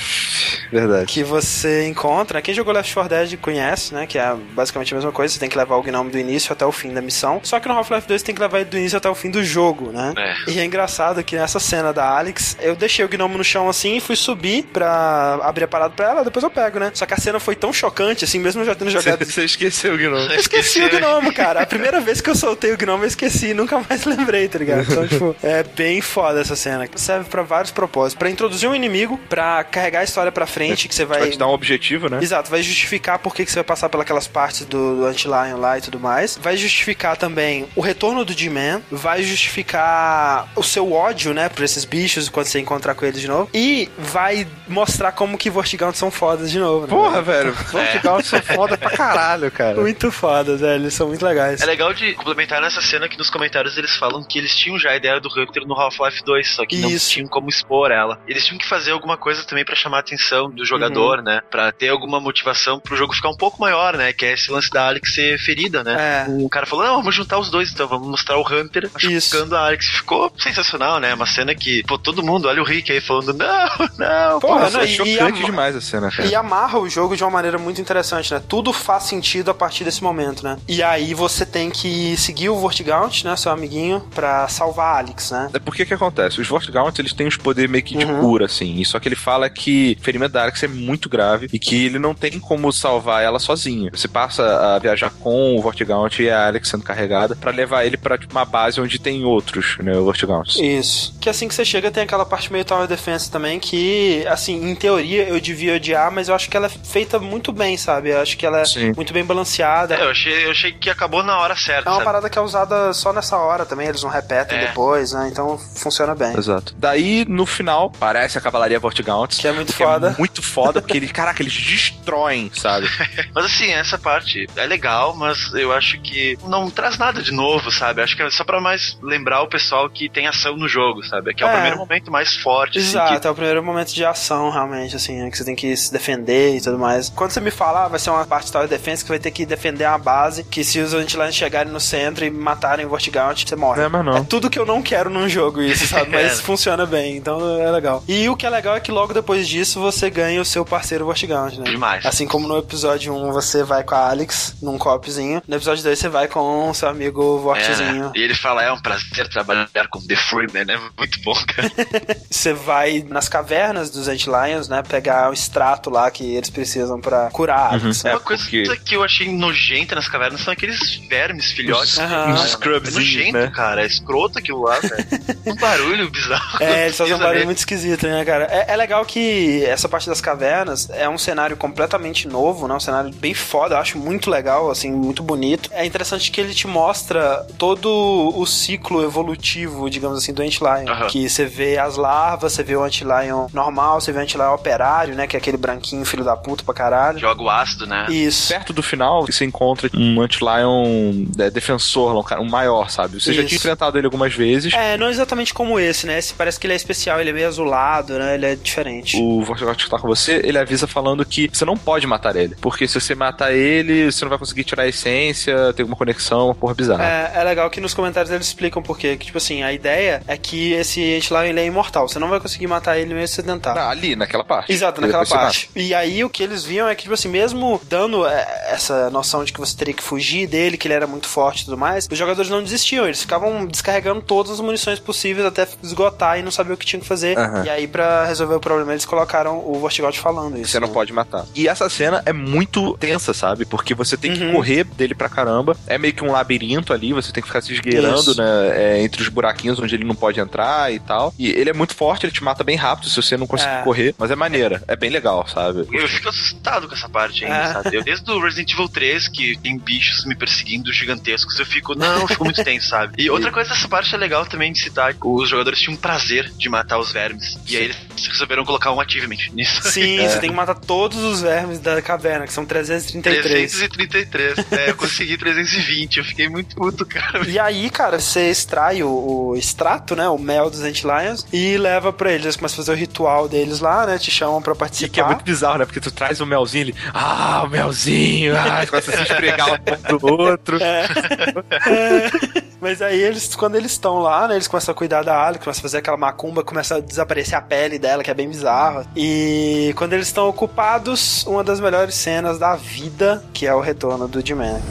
verdade. que você encontra. Quem jogou Left 4 Dead conhece, né? Que é basicamente a mesma coisa. Você tem que levar o gnome do início até o fim da missão. Só que no Half-Life 2 tem que levar ele do início até o fim do jogo, né? É. E é engraçado que nessa cena da Alex, eu deixei o gnomo no chão assim e fui subir pra abrir a parada pra ela, depois eu pego, né? Só que a cena foi tão chocante, assim, mesmo eu já tendo jogado. Você esqueceu o gnomo. Eu esqueci o gnomo, cara. A primeira vez que eu soltei o gnomo, eu esqueci, nunca mais lembrei, tá ligado? Então, tipo, é bem foda essa cena. Serve pra vários propósitos. Pra introduzir um inimigo, pra carregar a história pra frente, que você vai. Vai te dar um objetivo, né? Exato, vai justificar por que que você vai passar pelas partes do, do Anti-Lion lá e tudo mais. Vai justificar também o retorno do G-Man. Vai justificar o seu ódio, né, por esses bichos quando você encontrar com eles de novo. E vai mostrar como que Vortigaunts são fodas de novo. Né? Porra, velho. Vortigaunts são foda pra caralho, cara. Muito fodas, velho. Eles são muito legais. É legal de complementar nessa cena que nos comentários eles falam que eles tinham já a ideia do Hunter no Half-Life 2, só que não Isso. tinham como expor ela. Eles tinham que fazer alguma coisa também pra chamar a atenção do jogador, né? Pra ter alguma motivação pro jogo ficar um pouco maior, né? Que é esse lance da Alex ser ferida, né? É. O cara falou: não, vamos juntar os dois então, vamos mostrar o Hunter machucando a Alex. Ficou sensacional, né? Uma cena que, pô, todo mundo, olha o Rick aí falando: não, não, Porra, Nossa, não, é chocante demais a cena, cara. E amarra o jogo de uma maneira muito interessante, né? Tudo faz sentido a partir desse momento, né? E aí você tem que seguir o Vortigaunt, né? Seu amiguinho, pra salvar a Alex, né? É porque que acontece? Os Vortigaunts, eles têm os poderes meio que de Uhum. cura, assim. E só que ele fala que ferimento da Alex é muito grave e que ele não tem como salvar ela sozinho. Você passa a viajar com o Vortigaunt e a Alex sendo carregada pra levar ele pra tipo, uma base onde tem outros, né, Vortigaunts. Isso. Que assim que você chega tem aquela parte meio Tower Defense também que, assim, em teoria eu devia odiar, mas eu acho que ela é feita muito bem, sabe? Eu acho que ela é Sim. muito bem balanceada. É, eu achei, eu achei que acabou na hora certa. É uma sabe? parada que é usada só nessa hora também, eles não repetem É. depois, né? Então funciona bem. Exato. Daí, no final, parece a Cavalaria Vortigaunts. Que é muito que foda. É muito foda, porque eles, caraca, eles destroem, sabe? Mas assim, essa parte é legal, mas eu acho que não traz nada de novo, sabe? Acho que é só pra mais lembrar o pessoal que tem ação no jogo, sabe? Que é, É. o primeiro momento mais forte. assim, Exato, que- é o primeiro momento de ação, realmente, assim, né, que você tem que se defender e tudo mais. Quando você me fala, ah, vai ser uma parte de Tower Defense que vai ter que defender uma base, que se os Antilines chegarem no centro e matarem o Vortigaunt, você morre. Não é, mas não. É tudo que eu não quero num jogo isso, sabe? Mas É. funciona bem, então é legal. E o que é legal é que logo depois disso você ganha o seu parceiro Vortigaunt, né? Demais. Assim como no episódio 1 você vai com a Alex num copzinho, no episódio 2 você vai com o seu amigo É, Vortezinho. né? E ele fala, é um prazer trabalhar com The Freeman, é muito bom, cara. Você vai nas cavernas dos Antilions, né? Pegar o extrato lá que eles precisam pra curar a Alex. É, Uma coisa porque- que eu achei nojenta nas cavernas são aqueles vermes, filhotes. Os- Aham. os É nojento, né? cara. É escroto aquilo lá, velho. um barulho bizarro. É, eles fazem um barulho muito esquisito, né, cara? É, é legal que essa parte das cavernas é um cenário completamente novo, né? Um cenário bem foda, eu acho muito legal, assim, muito bonito. É interessante que ele te mostra todo o ciclo evolutivo, digamos assim, do Antlion. Aham. Que você vê as larvas, você vê o Antlion normal, você vê o Antlion operário, né? Que é aquele branquinho filho da puta pra caralho. Joga o ácido, né? Isso. Perto do final, você encontra um Antilion é, defensor, um, cara, um maior, sabe? Você já Isso. tinha enfrentado ele algumas vezes. É, não exatamente como esse, né? Esse parece que ele é especial, ele é meio azulado, né? Ele é diferente. O Vortigaunts que tá com você, ele avisa falando que você não pode matar ele. Porque se você matar ele, você não vai conseguir tirar a essência, ter alguma conexão, uma porra bizarra. É, é legal que nos comentários eles explicam por quê. Que, tipo assim, a ideia é que esse Antilion ele é imortal. Você não vai conseguir matar ele mesmo se você tentar. Não, ali, naquela parte. Exato, naquela parte. E aí o que eles viam é que, tipo assim, mesmo dando é, essa noção de que você teria que fugir dele, que ele era muito forte e tudo mais, os jogadores não desistiam. Eles ficavam descarregando todas as munições possíveis até esgotar e não saber o que tinham que fazer. Aham. E aí, pra resolver o problema, eles colocaram o Vortigaut falando isso. Você não né? pode matar. E essa cena é muito tensa, sabe? Porque você tem que Uhum. correr dele pra caramba. É meio que um labirinto ali, você tem que ficar se esgueirando, Isso. né? é, entre os buraquinhos onde ele não pode entrar e tal. E ele é muito forte, ele te mata bem rápido se você não conseguir É. correr. Mas é maneira, é bem legal, sabe? Eu fico assustado com essa parte ainda, É. sabe? Eu, desde o Resident Evil 3, que tem bichos me perseguindo gigantescos, eu fico, não, eu fico muito tenso, sabe? E outra coisa dessa parte é legal também de citar, os jogadores tinham prazer de matar os vermes. E aí eles resolveram colocar um achievement nisso. Sim, você tem que matar todos os vermes da caverna, que são 333. 333. É, eu consegui 320, eu fiquei muito puto, cara. E aí, cara, você extrai o, o extrato, né? O mel dos Antilions e leva pra eles. Eles começam a fazer o ritual deles lá, né? Te chamam pra E participar. que é muito bizarro, né? Porque tu traz o melzinho, ele. Ah, o melzinho! Ah, começa a se esfregar um do outro. É. Mas aí eles, quando eles estão lá, né, eles começam a cuidar da Alex, começam a fazer aquela macumba, começa a desaparecer a pele dela, que é bem bizarra. E quando eles estão ocupados, uma das melhores cenas da vida, que é o retorno do D-Man.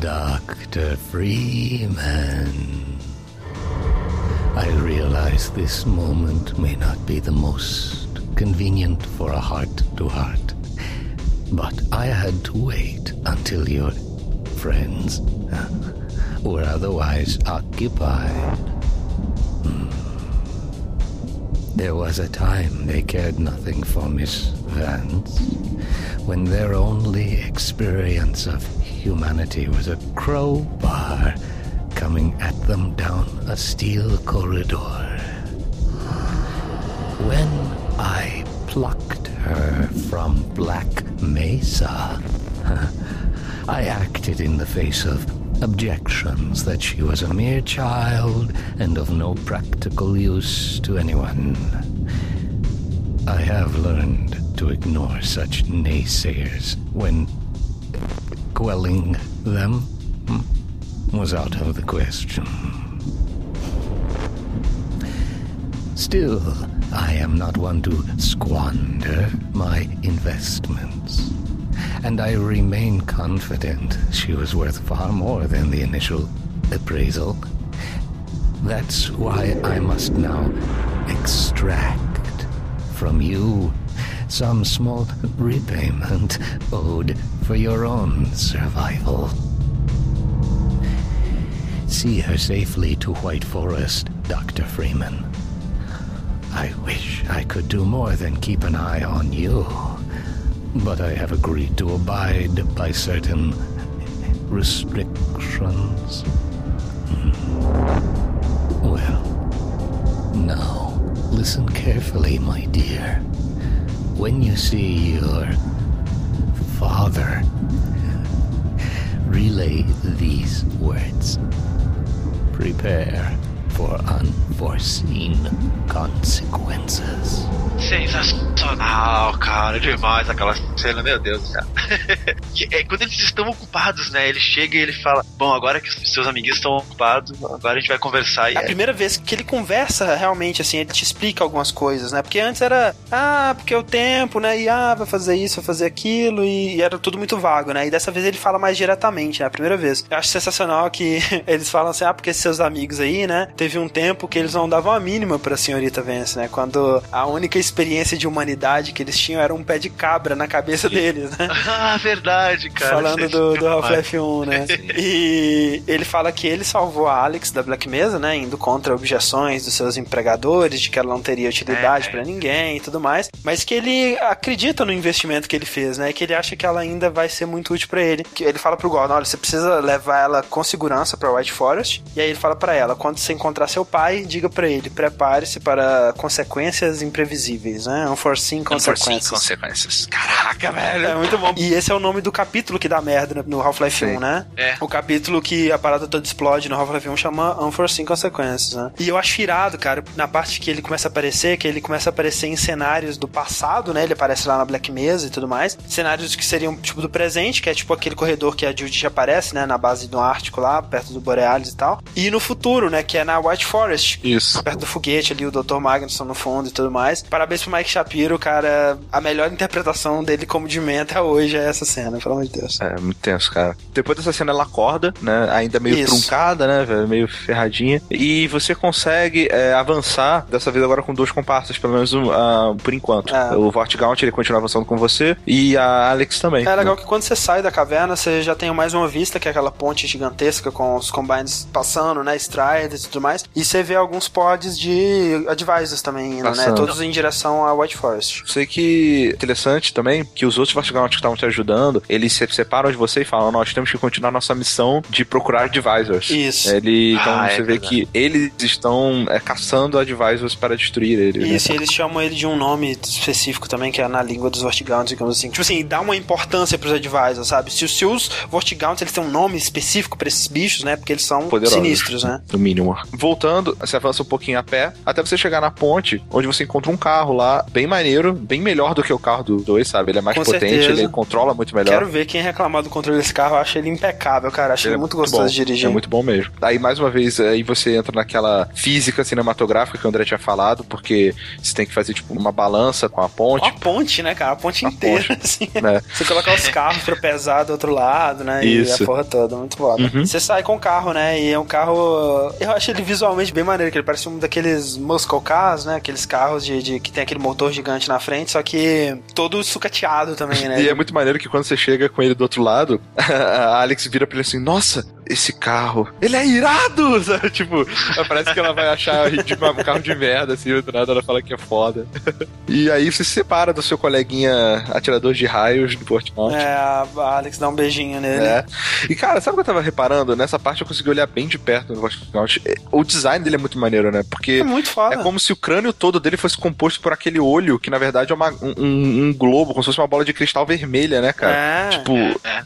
Dr. Freeman. I realize this moment may not be the most convenient for a heart to heart, but I had to wait until your friends were otherwise occupied. Hmm. There was a time they cared nothing for Miss Vance, when their only experience of humanity was a crowbar coming at them down a steel corridor. When I plucked her from Black Mesa, I acted in the face of objections that she was a mere child and of no practical use to anyone. I have learned to ignore such naysayers when quelling them hmm, was out of the question. Still, I am not one to squander my investments and I remain confident she was worth far more than the initial appraisal. That's why I must now extract from you some small repayment owed for your own survival. See her safely to White Forest, Dr. Freeman. I wish I could do more than keep an eye on you but I have agreed to abide by certain restrictions. Hmm. Well, now, listen carefully, my dear. When you see your father, relay these words. Prepare for unforeseen consequences. Sensacional, cara, demais aquela cena, meu Deus do céu. é quando eles estão ocupados, né? Ele chega e ele fala: Bom, agora que seus amiguinhos estão ocupados, agora a gente vai conversar. É a primeira vez que ele conversa realmente, assim, ele te explica algumas coisas, né? Porque antes era, ah, porque é o tempo, né? E ah, vai fazer isso, vai fazer aquilo, e, e era tudo muito vago, né? E dessa vez ele fala mais diretamente, né? A primeira vez. Eu acho sensacional que eles falam assim, ah, porque seus amigos aí, né? Teve um tempo que eles não davam a mínima pra senhorita Vance, né? Quando a única experiência de humanidade que eles tinham era um pé de cabra na cabeça deles, né? ah, verdade, cara. Falando do, do Half-Life 1, né? e ele fala que ele salvou a Alex da Black Mesa, né? Indo contra objeções dos seus empregadores, de que ela não teria utilidade é. para ninguém e tudo mais. Mas que ele acredita no investimento que ele fez, né? Que ele acha que ela ainda vai ser muito útil para ele. Que ele fala pro Gordon, olha, você precisa levar ela com segurança para White Forest. E aí ele fala para ela, quando você encontrar seu pai, diga para ele, prepare-se para consequências imprevisíveis, né? Unforeseen consequences. consequências. Caraca, velho. É muito bom. E esse é o nome do capítulo que dá merda no Half-Life 1, né? É. O capítulo que a parada toda explode no Half-Life 1 chama Unforeseen Consequences, né? E eu acho irado, cara, na parte que ele começa a aparecer, que ele começa a aparecer em cenários do passado, né? Ele aparece lá na Black Mesa e tudo mais. Cenários que seriam tipo do presente, que é tipo aquele corredor que a Judy aparece, né? Na base do Ártico lá, perto do Borealis e tal. E no futuro, né? Que é na White Forest. Isso. Perto do foguete ali, o Dr. Magnusson no fundo e tudo mais. Parabéns pro Mike Shapiro, cara. A melhor interpretação dele como de até hoje é essa cena, pelo amor de Deus. É, muito tenso, cara. Depois dessa cena ela acorda, né? Ainda meio Isso. truncada, né? Meio ferradinha. E você consegue é, avançar, dessa vez agora com dois comparsas, pelo menos uh, por enquanto. É. O Vortigaunt, ele continua avançando com você e a Alex também. É legal né? que quando você sai da caverna, você já tem mais uma vista, que é aquela ponte gigantesca com os combines passando, né? Striders e tudo mais. E você vê alguns pods de advisors também indo, né? Todos em direção a White Forest. Sei que interessante também que os outros Vortigaunt que estavam te ajudando, eles se separam de você e falam: nós temos que continuar nossa missão de procurar advisors. Isso. Ele, então ah, você é vê verdade. que eles estão é, caçando advisors para destruir ele. Né? Isso, né? e eles chamam ele de um nome específico também, que é na língua dos Vortigaunts, digamos assim. Tipo assim, dá uma importância pros advisors, sabe? Se, se os Vortigaunts eles têm um nome específico para esses bichos, né? Porque eles são Poderosos, sinistros, né? No mínimo. Voltando, você avança um pouquinho a pé, até você chegar na ponte, onde você encontra um carro lá bem maneiro, bem melhor do que o carro do 2, sabe? Ele é mais Com potente, certeza. ele controla muito melhor. Quero ver quem reclamar do controle desse carro. Eu acho ele impecável, cara. Acho ele, é muito gostoso bom, de dirigir. É muito bom mesmo. Aí, mais uma vez, aí você entra naquela física cinematográfica que o André tinha falado, porque você tem que fazer, tipo, uma balança com a ponte. Uma ponte, né, cara? A ponte inteira, ponte, assim. né? Você colocar os carros pra pesar do outro lado, né? E Isso. a porra toda, muito foda. Uhum. Você sai com o carro, né? E é um carro. Eu acho ele visualmente bem maneiro, que ele parece um daqueles muscle cars, né? Aqueles carros de, de- que tem aquele motor gigante na frente, só que todo sucateado também, né? E é muito maneiro que quando você chega com ele do outro lado, a Alex vira pra ele assim, nossa, esse carro, ele é irado! Sabe? Tipo, parece que ela vai achar um carro de merda, assim, do nada ela fala que é foda. E aí você se separa do seu coleguinha atirador de raios do Portmouth. É, a Alex dá um beijinho nele. É. E cara, sabe o que eu tava reparando? Nessa parte eu consegui olhar bem de perto no Voxnaut. O design dele é muito maneiro, né? Porque É muito foda. é como se o crânio todo dele fosse composto por aquele olho, que na verdade é uma- um, um- um globo, como se fosse uma bola de cristal vermelha, né, cara? É. Tipo,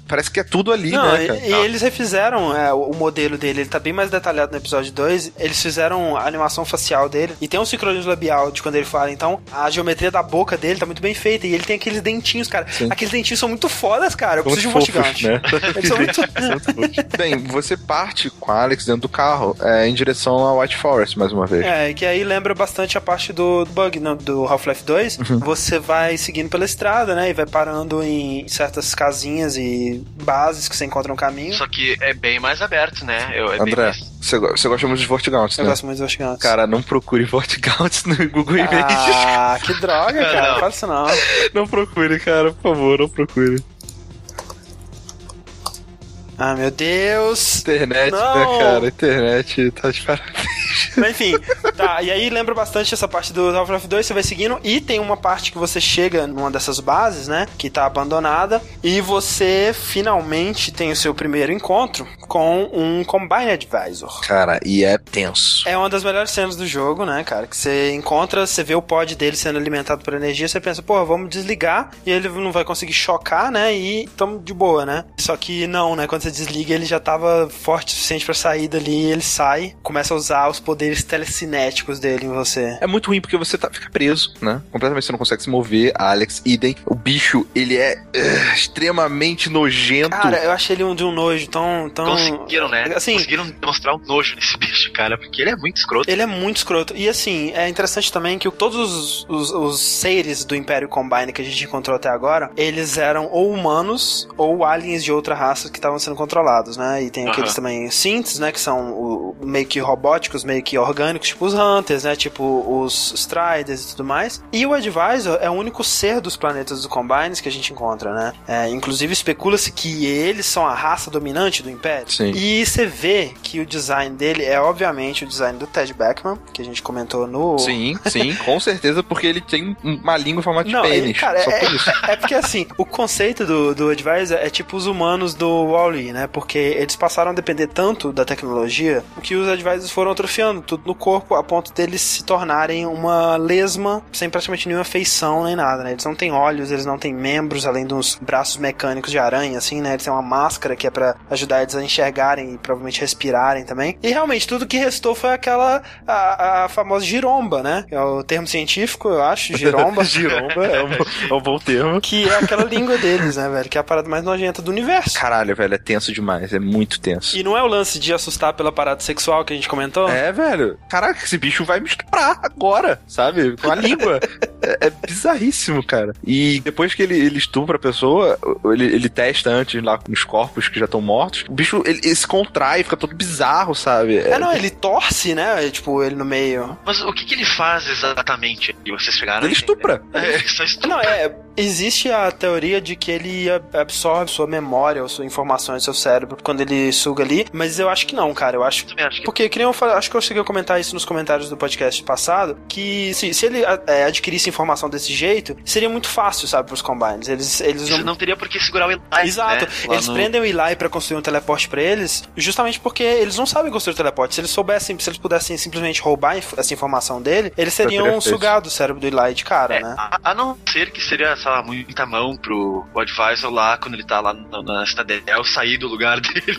parece que é tudo ali, Não, né, e, cara? e eles refizeram é, o modelo dele, ele tá bem mais detalhado no episódio 2. Eles fizeram a animação facial dele e tem um sincronismo labial de quando ele fala. Então, a geometria da boca dele tá muito bem feita. E ele tem aqueles dentinhos, cara. Aqueles dentinhos são muito fodas, cara. Eu São preciso de um muito fofos, né? Eles são muito. Bem, você parte com a Alex dentro do carro é, em direção a White Forest, mais uma vez. É, que aí lembra bastante a parte do, do bug, não, do Half-Life 2. Uhum. Você vai seguindo pela estrada, né? E vai parando em certas casinhas e bases que você encontra no caminho. Só que é bem mais aberto, né? Eu, é André, mais... você, você gosta muito de Vortigaunts, Eu né? gosto muito dos Fortigantes. Cara, não procure Vortigaunts no Google Images. Ah, que droga, cara. Não. Fala isso não. Não procure, cara, por favor, não procure. Ah, meu Deus. Internet, Não. né, cara? Internet tá de parabéns. Mas enfim, tá, e aí lembra bastante essa parte do Half-Life 2, você vai seguindo, e tem uma parte que você chega numa dessas bases, né, que tá abandonada, e você finalmente tem o seu primeiro encontro com um Combine Advisor. Cara, e é tenso. É uma das melhores cenas do jogo, né, cara? Que você encontra, você vê o pod dele sendo alimentado por energia, você pensa, pô, vamos desligar e ele não vai conseguir chocar, né? E tamo de boa, né? Só que não, né? Quando você desliga, ele já tava forte o suficiente pra sair dali, ele sai, começa a usar os poderes telecinéticos dele em você. É muito ruim porque você tá, fica preso, né? Completamente você não consegue se mover. A Alex, idem. O bicho, ele é eh, extremamente nojento. Cara, eu achei ele um de um nojo tão. tão Conseguiram, né? Assim, Conseguiram demonstrar o nojo nesse bicho, cara, porque ele é muito escroto. Ele é muito escroto. E assim, é interessante também que todos os, os, os seres do Império Combine que a gente encontrou até agora, eles eram ou humanos ou aliens de outra raça que estavam sendo controlados, né? E tem aqueles também synths, né? Que são o- meio que robóticos, meio que orgânicos, tipo os Hunters, né? Tipo os Striders e tudo mais. E o Advisor é o único ser dos planetas do Combines que a gente encontra, né? É, inclusive especula-se que eles são a raça dominante do Império. Sim. E você vê que o design dele é obviamente o design do Ted Beckman, que a gente comentou no. Sim, sim, com certeza, porque ele tem uma língua em formato de Não, pênis. ele, cara, é, por é porque assim, o conceito do, do Advisor é tipo os humanos do Wall-E, né? Porque eles passaram a depender tanto da tecnologia que os Advisors foram atrofiando tudo no corpo a ponto deles se tornarem uma lesma sem praticamente nenhuma feição nem nada, né? Eles não têm olhos, eles não têm membros, além dos braços mecânicos de aranha, assim, né? Eles têm uma máscara que é pra ajudar eles a enxergarem e provavelmente respirarem também. E realmente, tudo que restou foi aquela a, a famosa giromba, né? É o termo científico, eu acho, giromba. Giromba é um, é um bom termo. Que é aquela língua deles, né, velho? Que é a parada mais nojenta do universo. Caralho, velho, é tenso demais, é muito tenso. E não é o lance de assustar pela parada sexual que a gente comentou? É, velho. Caraca, esse bicho vai me estuprar agora, sabe? Com a língua. é, é bizarríssimo, cara. E depois que ele, ele estupra a pessoa, ele, ele testa antes lá com os corpos que já estão mortos, o bicho ele, ele se contrai, fica todo bizarro, sabe? É, não, ele torce, né? Tipo, ele no meio. Mas o que, que ele faz exatamente? E vocês chegaram Ele estupra. É, só estupra. Não, é. Existe a teoria de que ele ab- absorve sua memória ou sua informação do seu cérebro quando ele suga ali, mas eu acho que não, cara. Eu acho. acho que- Porque, que nem eu falei, acho que eu cheguei a comentar isso nos comentários do podcast passado, que se, se ele é, adquirisse informação desse jeito, seria muito fácil, sabe, pros Combines. Eles, eles não... não teria por que segurar o Eli. Exato. Né? Eles no... prendem o Eli pra construir um teleporte pra eles, justamente porque eles não sabem construir o teleporte. Se eles soubessem, se eles pudessem simplesmente roubar essa informação dele, eles seriam sugados do cérebro do Eli de cara, é, né? A, a, não ser que seria, sei lá, muita mão pro advisor lá, quando ele tá lá na, na Citadel, sair do lugar dele.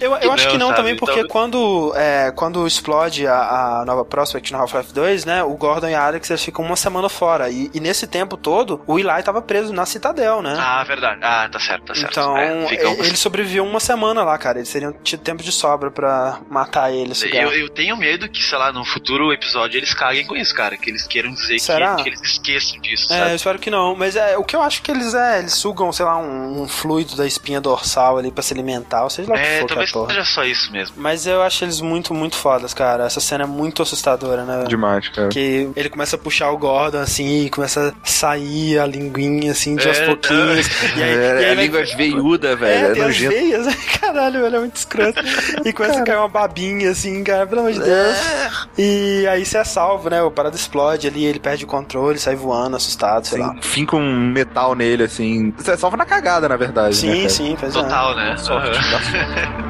eu, eu acho que não, também, porque então... quando, é, quando explode a, a nova Prospect no Half-Life 2, né, o Gordon e a Alex eles ficam uma semana fora. E, e, nesse tempo todo, o Eli tava preso na Citadel, né? Ah, verdade. Ah, tá certo, tá certo. Então, é, ele sobreviveu uma semana lá, cara. Eles teriam tido tempo de sobra pra matar ele. Eu, eu, tenho medo que, sei lá, no futuro episódio eles caguem com isso, cara. Que eles queiram dizer que, que, eles esqueçam disso. É, sabe? eu espero que não. Mas é, o que eu acho que eles é, eles sugam, sei lá, um, um fluido da espinha dorsal ali pra se alimentar, ou seja lá é, que for. Talvez seja só isso mesmo. Mas eu acho eles muito, muito fodas, cara. Essa cena é muito assustadora, né? Demais, cara. Que ele começa a puxar o Gordon assim, e começa a sair a linguinha assim, de é, aos pouquinhos. E aí, é, e aí a língua veiuda, velho. É, é tem as veias, caralho, velho, é muito escroto. e começa cara. a cair uma babinha assim, cara, pelo amor de Deus. É. E aí você é salvo, né? O parado explode ali, ele perde o controle, sai voando, assustado, sei sim, lá. Finca um metal nele, assim. Você é salvo na cagada, na verdade. Sim, né, sim, faz Total, né? Sorte. Uhum.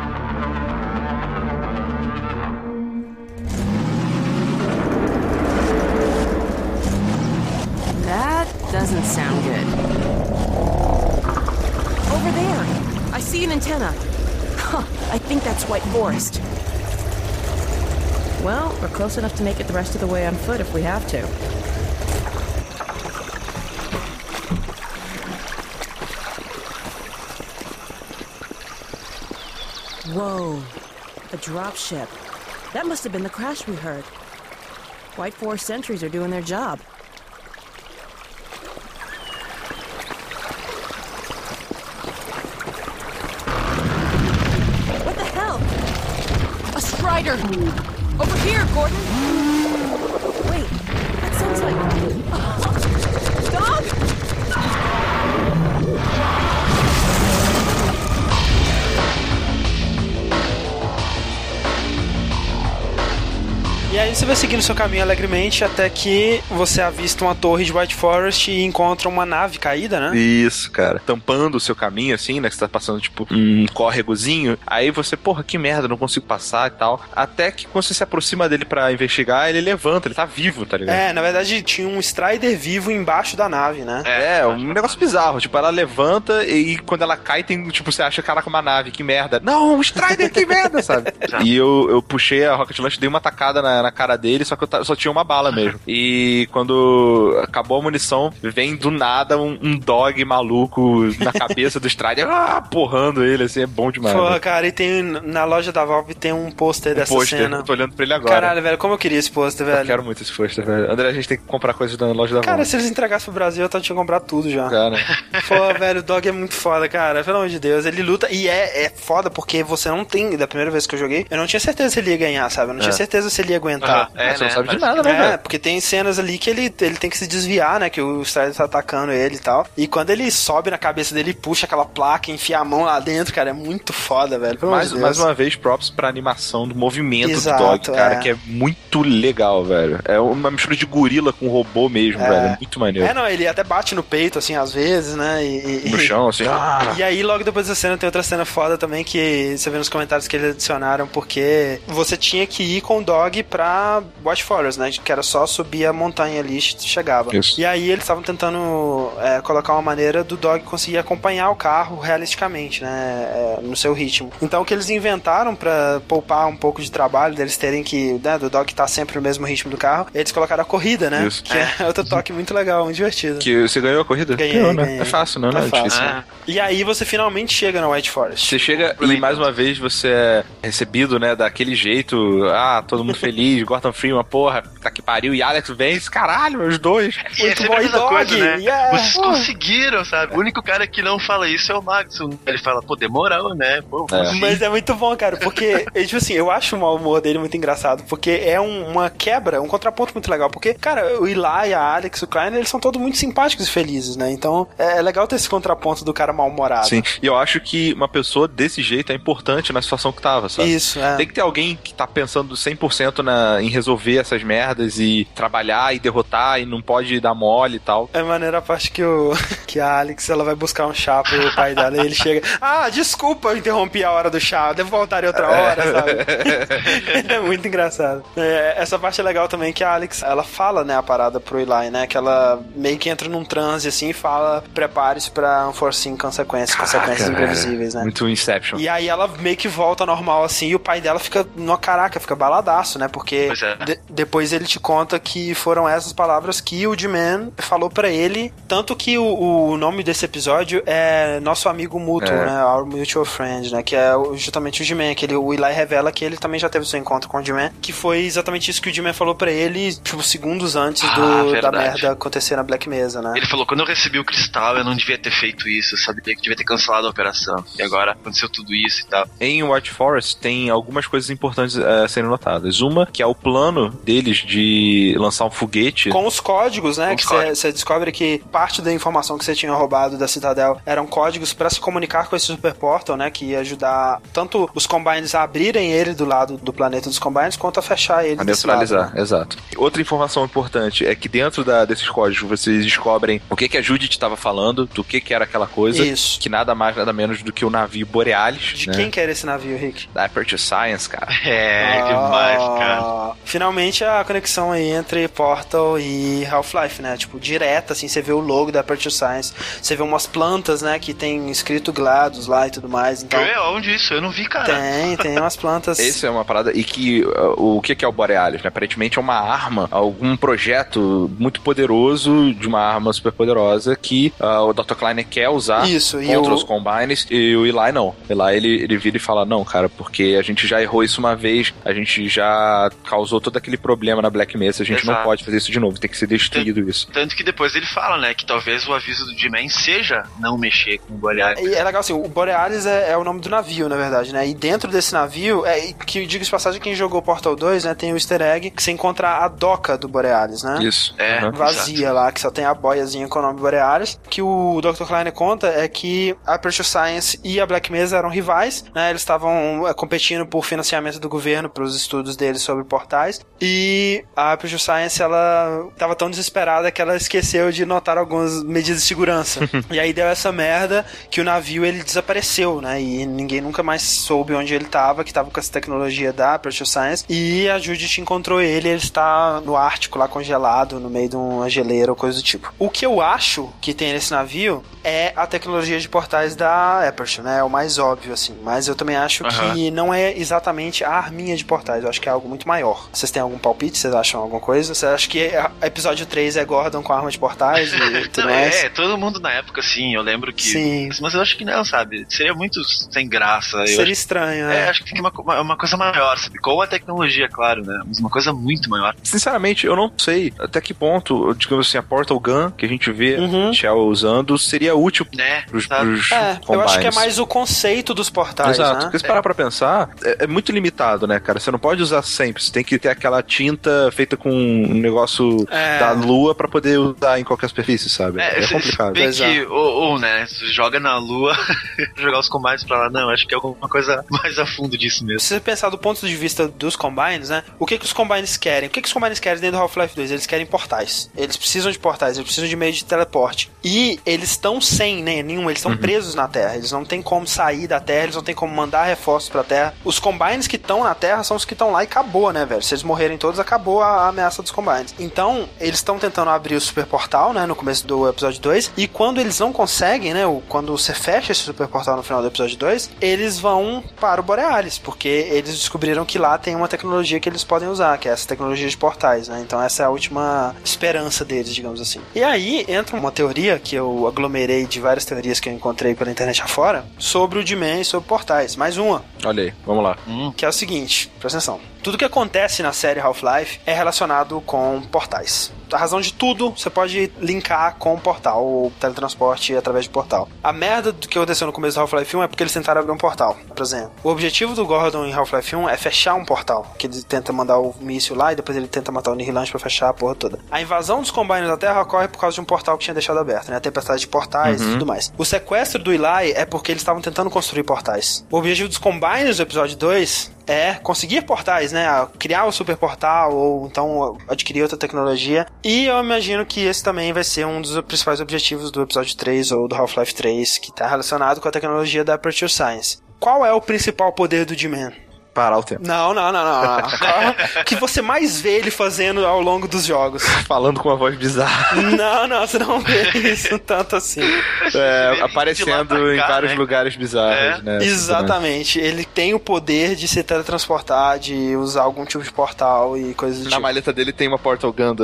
doesn't sound good. Over there! I see an antenna. Huh, I think that's White Forest. Well, we're close enough to make it the rest of the way on foot if we have to. Whoa. A dropship. That must have been the crash we heard. White Forest sentries are doing their job. Vai seguindo seu caminho alegremente até que você avista uma torre de White Forest e encontra uma nave caída, né? Isso, cara. Tampando o seu caminho, assim, né? Que você tá passando, tipo, um córregozinho. Aí você, porra, que merda, não consigo passar e tal. Até que quando você se aproxima dele para investigar, ele levanta, ele tá vivo, tá ligado? É, na verdade tinha um Strider vivo embaixo da nave, né? É, um negócio bizarro. Tipo, ela levanta e quando ela cai, tem, tipo, você acha, caraca, uma nave, que merda. Não, um Strider, que merda, sabe? e eu, eu puxei a Rocket Launch, dei uma tacada na na, cara dele, só que eu só tinha uma bala mesmo. E quando acabou a munição, vem do nada um, um dog maluco na cabeça do Strider, ah, porrando ele, assim, é bom demais. Pô, né? cara, e tem na loja da Valve tem um pôster dessa poster, cena. Eu tô olhando pra ele agora. Caralho, velho, como eu queria esse pôster, velho. Eu quero muito esse pôster, velho. André, a gente tem que comprar coisas da loja da Valve. Cara, se eles entregassem pro Brasil, eu tinha comprado tudo já. Cara. Pô, velho, o dog é muito foda, cara. Pelo amor de Deus. Ele luta e é, é foda porque você não tem, da primeira vez que eu joguei, eu não tinha certeza se ele ia ganhar, sabe? Eu não é. tinha certeza se ele ia aguentar. É, você né? não sabe de nada, né? É, porque tem cenas ali que ele, ele tem que se desviar, né? Que o Strider tá atacando ele e tal. E quando ele sobe na cabeça dele e puxa aquela placa, enfia a mão lá dentro, cara, é muito foda, velho. mais, mais uma vez, props pra animação do movimento Exato, do dog, cara, é. que é muito legal, velho. É uma mistura de gorila com robô mesmo, é. velho. É muito maneiro. É, não, ele até bate no peito, assim, às vezes, né? E, no chão, assim. Ah. E aí, logo depois dessa cena, tem outra cena foda também que você vê nos comentários que eles adicionaram, porque você tinha que ir com o dog pra Watch Forest, né? Que era só subir a montanha ali e chegava. Isso. E aí eles estavam tentando é, colocar uma maneira do dog conseguir acompanhar o carro realisticamente, né? É, no seu ritmo. Então o que eles inventaram para poupar um pouco de trabalho deles terem que, né, do dog estar tá sempre no mesmo ritmo do carro, eles colocaram a corrida, né? Isso. Que é, é outro toque muito legal, muito divertido. Que você ganhou a corrida? Ganhei, ganhou, né? ganhei. É fácil, não, é, é fácil. Ah. E aí você finalmente chega no White Forest. Você chega e mais uma vez você é recebido, né, daquele jeito, ah, todo mundo feliz, Gordon Freeman, porra, tá que pariu, e Alex vence, caralho, os dois. E Muito é bom, e dog, coisa, né? Yeah. Vocês conseguiram, sabe? O único cara que não fala isso é o Max. Ele fala, pô, demorou, né? Pô, é. Mas é muito bom, cara, porque, tipo assim, eu acho o humor dele muito engraçado, porque é um, uma quebra, um contraponto muito legal, porque, cara, o Eli, a Alex, o Klein, eles são todos muito simpáticos e felizes, né? Então, é, é legal ter esse contraponto do cara mal-humorado. Sim, e eu acho que uma pessoa desse jeito é importante na situação que tava, sabe? Isso, é. Tem que ter alguém que tá pensando 100% na na, em resolver essas merdas e trabalhar e derrotar e não pode dar mole e tal. É maneira a parte que, o, que a Alex ela vai buscar um chá pro pai dela e ele chega. Ah, desculpa, eu interrompi a hora do chá, devo voltar em outra hora, sabe? é muito engraçado. É, essa parte é legal também que a Alex ela fala, né, a parada pro Eli, né? Que ela meio que entra num transe assim e fala: prepare-se pra um forcinho consequências, Caraca, consequências imprevisíveis, né? Muito Inception. E aí ela meio que volta normal assim e o pai dela fica, no caraca, fica baladaço, né? Porque é. de, depois ele te conta que foram essas palavras que o D-Man falou para ele. Tanto que o, o, nome desse episódio é Nosso Amigo Mútuo, é. né? Our Mutual Friend, né? Que é justamente o D-Man. Que ele, o Eli revela que ele também já teve seu encontro com o D-Man. Que foi exatamente isso que o D-Man falou para ele, tipo, segundos antes ah, do, da merda acontecer na Black Mesa, né? Ele falou: quando eu recebi o cristal, eu não devia ter feito isso, eu sabia que devia ter cancelado a operação. E agora aconteceu tudo isso e tal. Em White Forest tem algumas coisas importantes a uh, serem notadas. Uma, que é o plano deles de lançar um foguete. Com os códigos, né? Com que você descobre que parte da informação que você tinha roubado da Citadel eram códigos para se comunicar com esse Super Portal, né? Que ia ajudar tanto os Combines a abrirem ele do lado do planeta dos Combines, quanto a fechar ele. A neutralizar, lado, né? exato. Outra informação importante é que dentro da, desses códigos vocês descobrem o que, que a Judith estava falando, do que, que era aquela coisa. Isso. Que nada mais, nada menos do que o navio Borealis. De né? quem que era esse navio, Rick? Da Aperture Science, cara. É, ah, demais, cara. Finalmente a conexão aí entre Portal e Half-Life, né? Tipo, direta, assim, você vê o logo da Aperture Science, você vê umas plantas, né, que tem escrito GLaDOS lá e tudo mais. Então, é, onde isso? Eu não vi, cara. Tem, tem umas plantas. Esse é uma parada, e que uh, o que é o Borealis, né? Aparentemente é uma arma, algum projeto muito poderoso de uma arma super poderosa que uh, o Dr. Kleiner quer usar isso, contra os Combines e o Eli não. Eli ele, ele vira e fala: Não, cara, porque a gente já errou isso uma vez, a gente já causou todo aquele problema na Black Mesa, a gente Exato. não pode fazer isso de novo, tem que ser destruído tanto, isso. Tanto que depois ele fala, né, que talvez o aviso do G-Man seja não mexer com o Borealis. E é legal assim, o Borealis é, é, o nome do navio, na verdade, né? E dentro desse navio, é, que diga de passagem, quem jogou Portal 2, né, tem o easter egg que você encontra a doca do Borealis, né? Isso. É, uhum. vazia exato. lá, que só tem a boiazinha com o nome Borealis. Que o Dr. Kleiner conta é que a Aperture Science e a Black Mesa eram rivais, né? Eles estavam é, competindo por financiamento do governo para os estudos deles sobre E a Aperture Science, ela estava tão desesperada que ela esqueceu de notar algumas medidas de segurança. e aí deu essa merda que o navio ele desapareceu, né? E ninguém nunca mais soube onde ele estava, que estava com essa tecnologia da Aperture Science. E a Judith encontrou ele, ele está no Ártico lá congelado, no meio de uma geleira ou coisa do tipo. O que eu acho que tem nesse navio é a tecnologia de portais da Aperture, né? É o mais óbvio, assim. Mas eu também acho uhum. que não é exatamente a arminha de portais. Eu acho que é algo muito maior. Vocês têm algum palpite? Vocês acham alguma coisa? Você acha que episódio 3 é Gordon com arma de portais e tudo não, mais? É, todo mundo na época, sim. Eu lembro que. Sim. Mas eu acho que não, sabe? Seria muito sem graça. Seria acho... estranho, né? É, acho que tem uma, uma, uma, coisa maior, sabe? Com a tecnologia, claro, né? Mas uma coisa muito maior. Sinceramente, eu não sei até que ponto, digamos assim, a Portal Gun que a gente vê uhum. Shell usando seria útil né? pros, pros É, eu acho que é mais o conceito dos portais. Exato. Né? Porque se parar pra pensar, é, é, muito limitado, né, cara? Você não pode usar sempre. Você tem que ter aquela tinta feita com um negócio é. da lua para poder usar em qualquer superfície, sabe? É, é complicado. Bem que, ou, ou, né, joga na lua, jogar os combines pra lá, não, acho que é alguma coisa mais a fundo disso mesmo. Se você pensar do ponto de vista dos combines, né, o que que os combines querem? O que que os combines querem dentro do Half-Life 2? Eles querem portais. Eles precisam de portais, eles precisam de meio de teleporte. E eles estão sem, né, nenhum, eles estão uhum. presos na Terra. Eles não têm como sair da Terra, eles não têm como mandar reforços pra Terra. Os combines que estão na Terra são os que estão lá e acabou, né, velho? Se eles morrerem todos, acabou a ameaça dos combines. Então, eles estão tentando abrir o super portal, né, no começo do episódio 2, e quando eles não conseguem, né, quando você fecha esse super portal no final do episódio 2, eles vão para o Borealis, porque eles descobriram que lá tem uma tecnologia que eles podem usar, que é essa tecnologia de portais, né? Então essa é a última esperança deles, digamos assim. E aí entra uma teoria que eu aglomerei de várias teorias que eu encontrei pela internet afora sobre o Dimen e sobre portais. Mais uma. Olha aí, vamos lá. Hum. Que é o seguinte, presta atenção. Tudo que acontece na série Half-Life é relacionado com portais. A razão de tudo você pode linkar com o portal, ou teletransporte através de portal. A merda do que aconteceu no começo do Half-Life 1 é porque eles tentaram abrir um portal, por exemplo. O objetivo do Gordon em Half-Life 1 é fechar um portal, que ele tenta mandar o míssil lá e depois ele tenta matar o Nihilante pra fechar a porra toda. A invasão dos Combines da Terra ocorre por causa de um portal que tinha deixado aberto, né? A tempestade de portais uhum. e tudo mais. O sequestro do Eli é porque eles estavam tentando construir portais. O objetivo dos Combines do episódio 2 é conseguir portais, né? Criar o super portal ou então adquirir outra tecnologia. E eu imagino que esse também vai ser um dos principais objetivos do episódio 3 ou do Half-Life 3, que está relacionado com a tecnologia da Aperture Science. Qual é o principal poder do D-Man? Parar o tempo. Não, não, não, não. O que você mais vê ele fazendo ao longo dos jogos. Falando com uma voz bizarra. Não, não, você não vê isso tanto assim. É, aparecendo cá, em vários né? lugares bizarros, é. né? Exatamente. Ele tem o poder de se teletransportar, de usar algum tipo de portal e coisas do Na tipo. maleta dele tem uma portal gun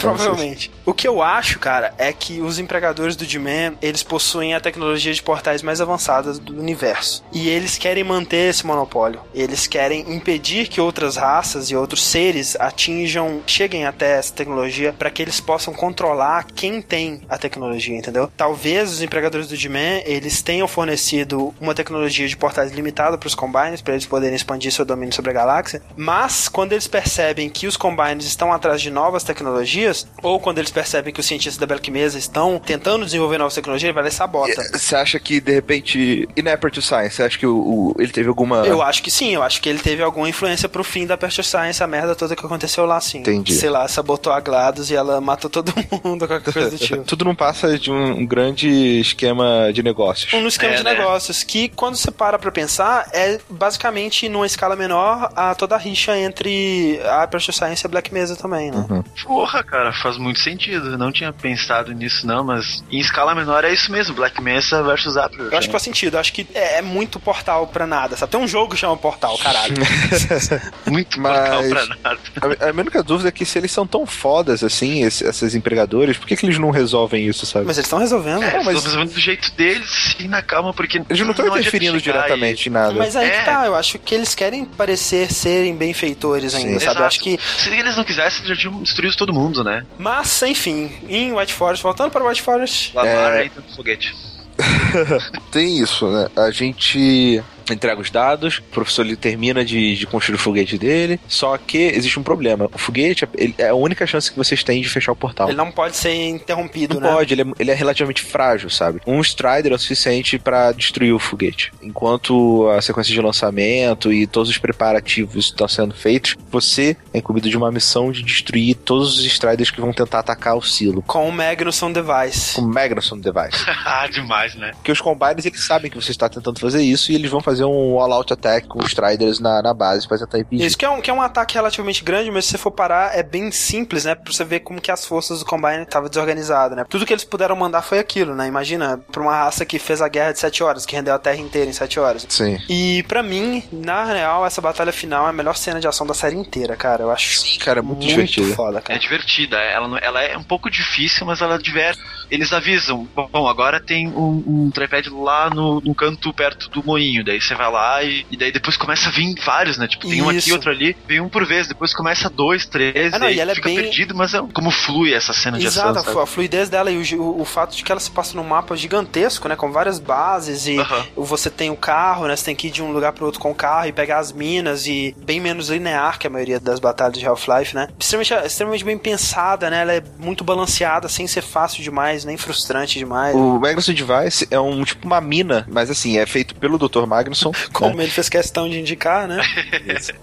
Provavelmente. O que eu acho, cara, é que os empregadores do D-Man, eles possuem a tecnologia de portais mais avançadas do universo. E eles querem manter esse monopólio. Eles eles querem impedir que outras raças e outros seres atinjam, cheguem até essa tecnologia para que eles possam controlar quem tem a tecnologia, entendeu? Talvez os empregadores do D-Man, eles tenham fornecido uma tecnologia de portais limitada para os Combines, para eles poderem expandir seu domínio sobre a galáxia, mas quando eles percebem que os Combines estão atrás de novas tecnologias, ou quando eles percebem que os cientistas da Black Mesa estão tentando desenvolver novas tecnologias, ele vai lá e sabota. Você acha que, de repente, e na Aperture Science, você acha que o, o, ele teve alguma... Eu acho que sim, eu acho acho que ele teve alguma influência pro fim da Aperture Science, a merda toda que aconteceu lá, sim. Entendi. Sei lá, sabotou a GLaDOS e ela matou todo mundo, qualquer coisa do tipo. Tudo não passa de um, grande esquema de negócios. Um esquema é, de né? negócios, que quando você para pra pensar, é basicamente numa escala menor a toda a rixa entre a Aperture Science e a Black Mesa também, né? Uhum. Porra, cara, faz muito sentido. Eu não tinha pensado nisso, não, mas em escala menor é isso mesmo, Black Mesa versus Aperture. Eu acho que faz sentido, eu acho que é, é muito portal pra nada, sabe? Tem um jogo que chama Portal, caralho. Muito Mas pra nada. A, a minha única dúvida é que se eles são tão fodas assim, esses, esses empregadores, por que, que eles não resolvem isso, sabe? Mas eles estão resolvendo. É, mas... estão resolvendo do jeito deles e na calma, porque. Eles não estão interferindo diretamente em nada. Mas aí é. que tá, eu acho que eles querem parecer serem benfeitores ainda, Sim. sabe? Eu acho que. Se eles não quisessem, já tinham destruído todo mundo, né? Mas, enfim, em White Forest, voltando para White Forest. Lamar é... e foguete. Tem isso, né? A gente entrega os dados, o professor ele termina de, de construir o foguete dele, só que existe um problema. O foguete ele, é a única chance que vocês têm de fechar o portal. Ele não pode ser interrompido, não né? pode, ele é, ele é relativamente frágil, sabe? Um Strider é o suficiente para destruir o foguete. Enquanto a sequência de lançamento e todos os preparativos estão sendo feitos, você é incumbido de uma missão de destruir todos os Striders que vão tentar atacar o silo. Com o Magnusson Device. Com o Magnusson Device. ah, demais, né? Porque os Combines, eles sabem que você está tentando fazer isso e eles vão fazer um all-out attack com os Striders na, na base pra tentar impedir. Isso que é, um, que é um ataque relativamente grande, mas se você for parar, é bem simples, né? Pra você ver como que as forças do Combine estavam desorganizadas, né? Tudo que eles puderam mandar foi aquilo, né? Imagina, pra uma raça que fez a guerra de 7 horas, que rendeu a Terra inteira em 7 horas. Sim. E para mim, na real, essa batalha final é a melhor cena de ação da série inteira, cara. Eu acho Sim, cara, é muito, muito divertida. foda, cara. É divertida. Ela, ela é um pouco difícil, mas ela diverte. Eles avisam, bom, agora tem um, um lá no, no canto perto do moinho. Daí você vai lá e, e daí depois começa a vir vários, né? Tipo, tem Isso. um aqui, outro ali, vem um por vez, depois começa dois, três, ah, não, e ela é fica é bem... perdido, mas é como flui essa cena de Exato, ação. Exato, a fluidez dela e o, o, fato de que ela se passa num mapa gigantesco, né? Com várias bases e você tem o carro, né? Você tem que ir de um lugar pro outro com o carro e pegar as minas e bem menos linear que a maioria das batalhas de Half-Life, né? Extremamente, extremamente bem pensada, né? Ela é muito balanceada, sem ser fácil demais, nem frustrante demais. O Magnusson Device é um tipo uma mina, mas assim, é feito pelo Dr. Magnusson. Como né? ele fez questão de indicar, né?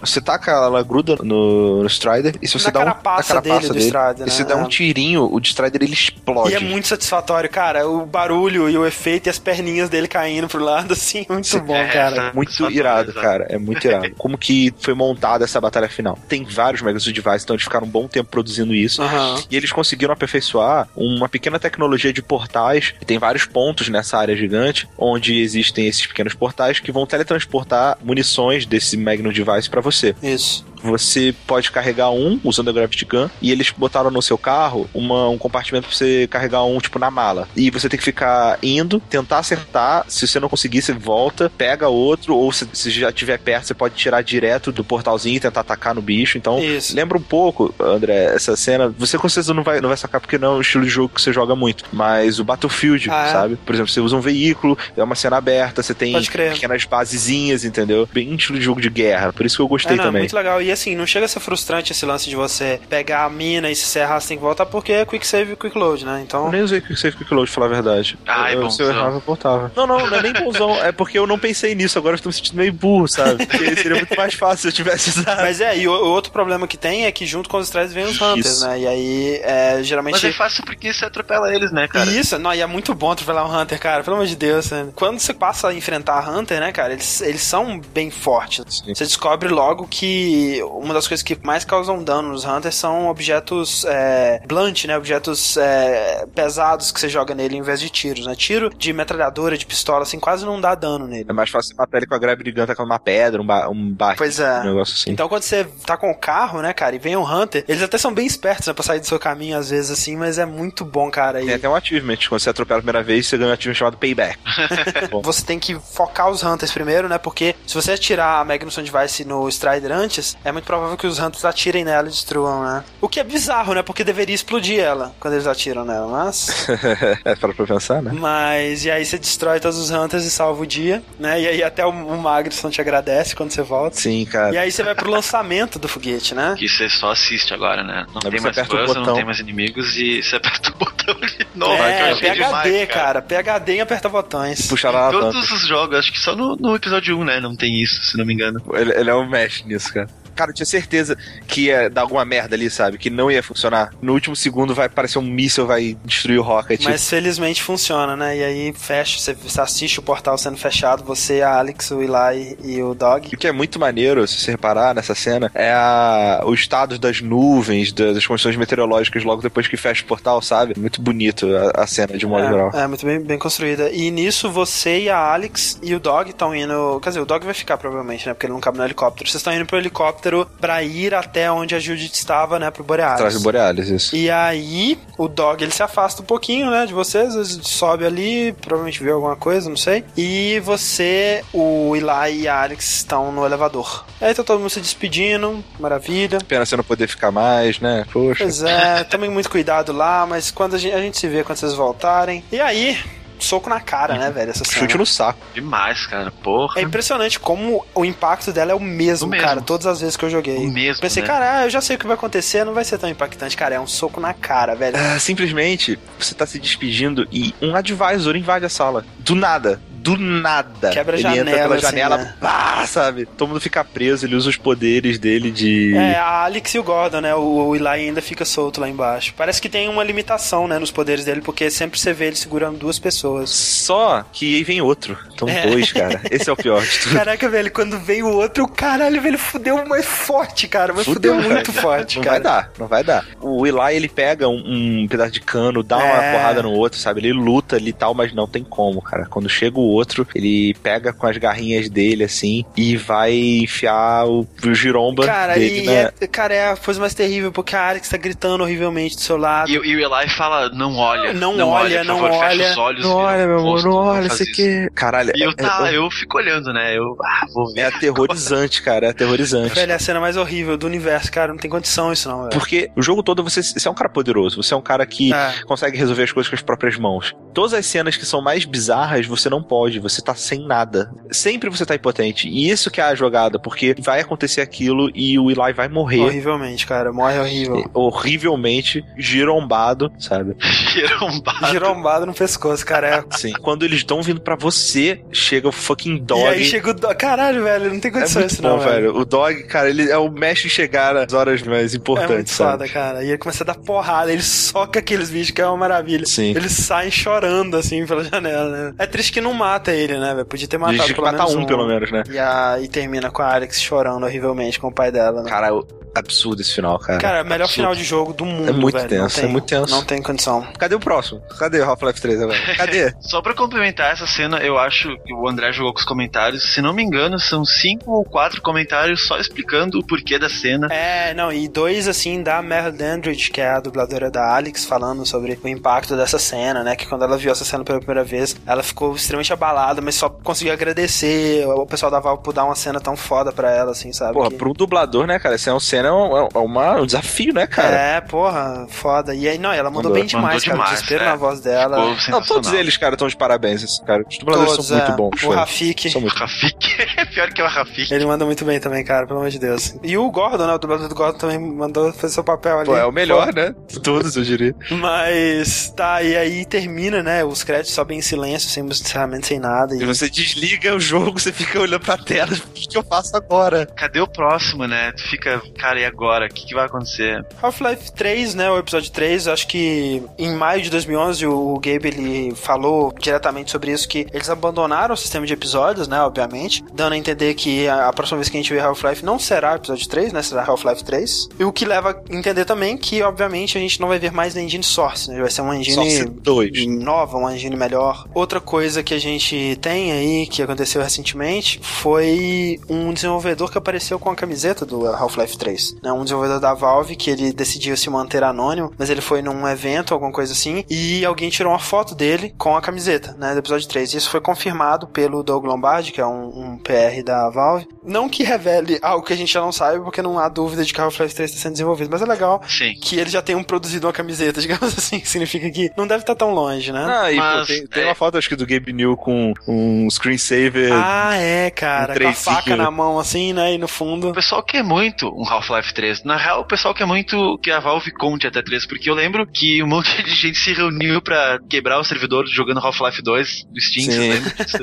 você taca, ela gruda no, no Strider e se você na dá um, carapaça, dele, dele, Strider, e se dá um tirinho, o Strider ele explode. E é muito satisfatório, cara. O barulho e o efeito e as perninhas dele caindo pro lado, assim, muito Sim, bom, é, cara. É muito irado, cara. É muito irado. Como que foi montada essa batalha final? Tem vários Megas Device, então eles ficaram um bom tempo produzindo isso. Uhum. E eles conseguiram aperfeiçoar uma pequena tecnologia de portais. Tem vários pontos nessa área gigante, onde existem esses pequenos portais que vão teletransportar munições desse Magnum Device para você. Isso você pode carregar um usando a Gravity Gun e eles botaram no seu carro uma, um compartimento pra você carregar um, tipo, na mala. E você tem que ficar indo, tentar acertar. Se você não conseguir, você volta, pega outro, ou se, se já estiver perto, você pode tirar direto do portalzinho e tentar atacar no bicho. Então, Isso. lembra um pouco, André, essa cena. Você com certeza não vai, não vai sacar porque não é um estilo de jogo que você joga muito. Mas o Battlefield, ah, é? sabe? Por exemplo, você usa um veículo, é uma cena aberta, você tem pequenas basezinhas, entendeu? Bem estilo de jogo de guerra. Por isso que eu gostei é, não, também. Muito legal. E assim, não chega a ser frustrante esse lance de você pegar a mina e se você errar, você tem que voltar, porque é quick save e quick load, né? Então. Eu nem usei quick save e quick load, pra falar a verdade. Ai, eu, bom, se eu errava, eu voltava. Não, não, não é nem bonzão. É porque eu não pensei nisso. Agora eu estou me sentindo meio burro, sabe? Porque seria muito mais fácil se eu tivesse usado. Mas é, e o, o outro problema que tem é que junto com os strikes vem os hunters, Isso. né? E aí, é, geralmente. Mas é fácil porque você atropela eles, né, cara? Isso, não, e é muito bom atropelar um Hunter, cara, pelo amor de Deus. né? Quando você passa a enfrentar Hunter, né, cara, eles, eles são bem fortes. Você descobre logo que uma das coisas que mais causam dano nos Hunters são objetos é, blunt, né, objetos é, pesados que você joga nele em vez de tiros, né. Tiro de metralhadora, de pistola, assim, quase não dá dano nele. É mais fácil matar ele com a grab giganta com uma pedra, um, ba um barco. Pois é. Um negócio assim. Então quando você tá com o carro, né, cara, e vem um Hunter, eles até são bem espertos, né, pra sair do seu caminho às vezes, assim, mas é muito bom, cara. E Tem até um achievement. Quando você atropela a primeira vez, você ganha um achievement chamado Payback. Você tem que focar os Hunters primeiro, né, porque se você atirar a Magnum Device no Strider antes, é muito provável que os Hunters atirem nela e destruam, né. O que é bizarro, né, porque deveria explodir ela quando eles atiram nela, mas... é para pra pensar, né? Mas, e aí você destrói todos os Hunters e salva o dia, né, e aí até o, o Magrisson te agradece quando você volta. Sim, cara. E aí você vai pro lançamento do foguete, né? Que você só assiste agora, né? Não Aí tem mais não tem mais inimigos e você aperta o botão de novo. que eu é, achei PHD, demais, cara. PHD em aperta botões. Puxa lá a Todos os jogos, acho que só no, no episódio 1, né? Não tem isso, se não me engano. Ele, ele é um mestre nisso, cara. Cara, eu tinha certeza que ia dar alguma merda ali, sabe? Que não ia funcionar. No último segundo vai aparecer um míssil, vai destruir o Rocket. Mas felizmente funciona, né? E aí fecha, você, assiste o portal sendo fechado, você, a Alex, o Eli e o Dog. O que é muito maneiro, se você reparar nessa cena, é a, o estado das nuvens, da- das condições meteorológicas logo depois que fecha o portal, sabe? Muito bonito a, a cena, de modo geral. É, é, muito bem, bem construída. E nisso você e a Alex e o Dog estão indo. Quer dizer, o Dog vai ficar provavelmente, né? Porque ele não cabe no helicóptero. Vocês estão indo pro helicóptero pra ir até onde a Judith estava, né? Pro Borealis. Atrás do Borealis, isso. E aí, o Dog ele se afasta um pouquinho, né, de vocês, sobe ali, provavelmente viu alguma coisa, não sei. E você, o Eli e a Alex estão no elevador. Aí tá todo mundo se despedindo, maravilha. Pena você não poder ficar mais, né? Poxa. Pois é, tomem muito cuidado lá, mas quando a gente, a gente se vê quando vocês voltarem. E aí, soco na cara, né, velho, essa cena. Chute no saco. Demais, cara. Porra. É impressionante como o impacto dela é o mesmo, O mesmo. cara, todas as vezes que eu joguei. O mesmo, Pensei, né? cara, ah, eu já sei o que vai acontecer, não vai ser tão impactante. Cara, é um soco na cara, velho. Ah, simplesmente, você tá se despedindo e um advisor invade a sala. Do nada. Do nada. Quebra a ele entra janela, pela assim, janela, né? pá, sabe? Todo mundo fica preso, ele usa os poderes dele de. É, a Alex e o Gordon, né? O, o Eli ainda fica solto lá embaixo. Parece que tem uma limitação, né, nos poderes dele, porque sempre você vê ele segurando duas pessoas. Só que aí vem outro. Então, É. dois, cara. Esse é o pior de tudo. Caraca, velho, quando veio o outro, caralho, velho, fudeu mais forte, cara. Mas fudeu, cara. muito forte, não cara. vai dar, não vai dar. O Eli, ele pega um, um pedaço de cano, dá uma É. porrada no outro, sabe? Ele luta ali e tal, mas não tem como, cara. Quando chega o outro, ele pega com as garrinhas dele, assim, e vai enfiar o, o giromba Cara, dele e na... é, cara, é a coisa mais terrível, porque a Alex tá gritando horrivelmente do seu lado. E, e o Eli fala, não olha. Não olha, por não favor, olha. Fecha os olhos. Não olha, meu amor, não não olha, isso. que... Caralho, E eu, é- tá, é, eu fico olhando, né? Eu ah, vou ver. é aterrorizante, cara, é aterrorizante. Velho, é a cena mais horrível do universo, cara. Não tem condição isso, não, velho. Porque o jogo todo você, você é um cara poderoso, você é um cara que É. consegue resolver as coisas com as próprias mãos. Todas as cenas que são mais bizarras, você não pode, você tá sem nada. Sempre você tá impotente. E isso que é a jogada, porque vai acontecer aquilo e o Eli vai morrer. Horrivelmente, cara. Morre horrível. Horrivelmente girombado, sabe? Girombado. Girombado no pescoço, cara. É. Sim. Quando eles estão vindo pra você, chega o fucking dog. E aí chega o dog. Caralho, velho, não tem É condição muito isso, bom, não, velho. velho. O dog, cara, ele é o mestre em chegar nas horas mais É importantes, muito sabe? foda, cara. E ele começa a dar porrada, ele soca aqueles bichos, que é uma maravilha. Sim. Eles saem chorando, assim, pela janela, né? É triste que não mata ele, né, velho? Podia ter matado que pelo matar menos um, pelo menos, né? E, a, e termina com a Alex chorando horrivelmente com o pai dela, né? Cara, o- absurdo esse final, cara. Cara, é o melhor Absurdo. final de jogo do mundo, É muito velho. tenso, Não tem- é muito tenso. Não tem condição. Cadê o próximo? Cadê o Half-Life 3 agora? Cadê? Só pra complementar essa cena, eu acho que o André jogou com os comentários. Se não me engano, são cinco ou quatro comentários só explicando o porquê da cena. É, não, e dois, assim, da Meryl Dandridge, que é a dubladora da Alex, falando sobre o impacto dessa cena, né? Que quando ela viu essa cena pela primeira vez, ela ficou extremamente abalada, mas só conseguiu agradecer o pessoal da Valve por dar uma cena tão foda pra ela, assim, sabe? Porra, Que- pro dublador, né, cara? Essa é uma cena cena é um, é uma, um desafio, né, cara? É, porra, foda. E aí, não, ela mandou, mandou bem demais, mandou cara. Demais, desespero é. na voz dela. Não, todos eles, cara, estão de parabéns, esses cara. Os dubladores todos, são muito é. bons. O Rafik. São muito... Rafik. Pior que o Rafik. Ele manda muito bem também, cara, pelo amor de Deus. E o Gordon, né? O dublador do Gordon também mandou fazer seu papel ali. Pô, é o melhor, Pô. né? Todos, eu diria. Mas, tá, e aí termina, né? Os créditos sobem em silêncio, sem encerramento, sem nada. E... e você desliga o jogo, você fica olhando pra tela, o que, que eu faço agora? Cadê o próximo, né? Tu fica, cara, e agora? O que, que vai acontecer? Half-Life 3, né? O episódio 3, acho que em maio de 2011 o Gabe ele falou diretamente sobre isso, que eles abandonaram o sistema de episódios, né? Obviamente, dando a entender que a, próxima vez que a gente ver Half-Life não será episódio 3, né? Será Half-Life 3. E o que leva a entender também que, obviamente, a gente não vai ver mais engine Source, né? Vai ser uma engine 2. nova, uma engine melhor. Outra coisa que a gente tem aí, que aconteceu recentemente, foi um desenvolvedor que apareceu com a camiseta do Half-Life 3. Né? Um desenvolvedor da Valve que ele decidiu se manter anônimo, mas ele foi num evento, alguma coisa assim, e alguém tirou uma foto dele com a camiseta, né? Do episódio 3. E isso foi confirmado pelo Doug Lombardi, que é um, um PR da Valve. Não que revele algo que a gente já não sabe, porque não há dúvida de que Half-Life 3 está sendo desenvolvido, mas é legal Sim. que eles já tenham produzido uma camiseta, digamos assim, que significa que não deve estar tão longe, né? Ah, e mas, pô, tem, tem, uma foto, acho que, do Gabe New com um screensaver. Ah, é, cara. Um com a faca na mão, assim, né? E no fundo. O pessoal quer muito um Half-Life 3. Na real, o pessoal quer muito que a Valve conte até 3, porque eu lembro que um monte de gente se reuniu pra quebrar o servidor jogando Half-Life 2 do Steam, Sim.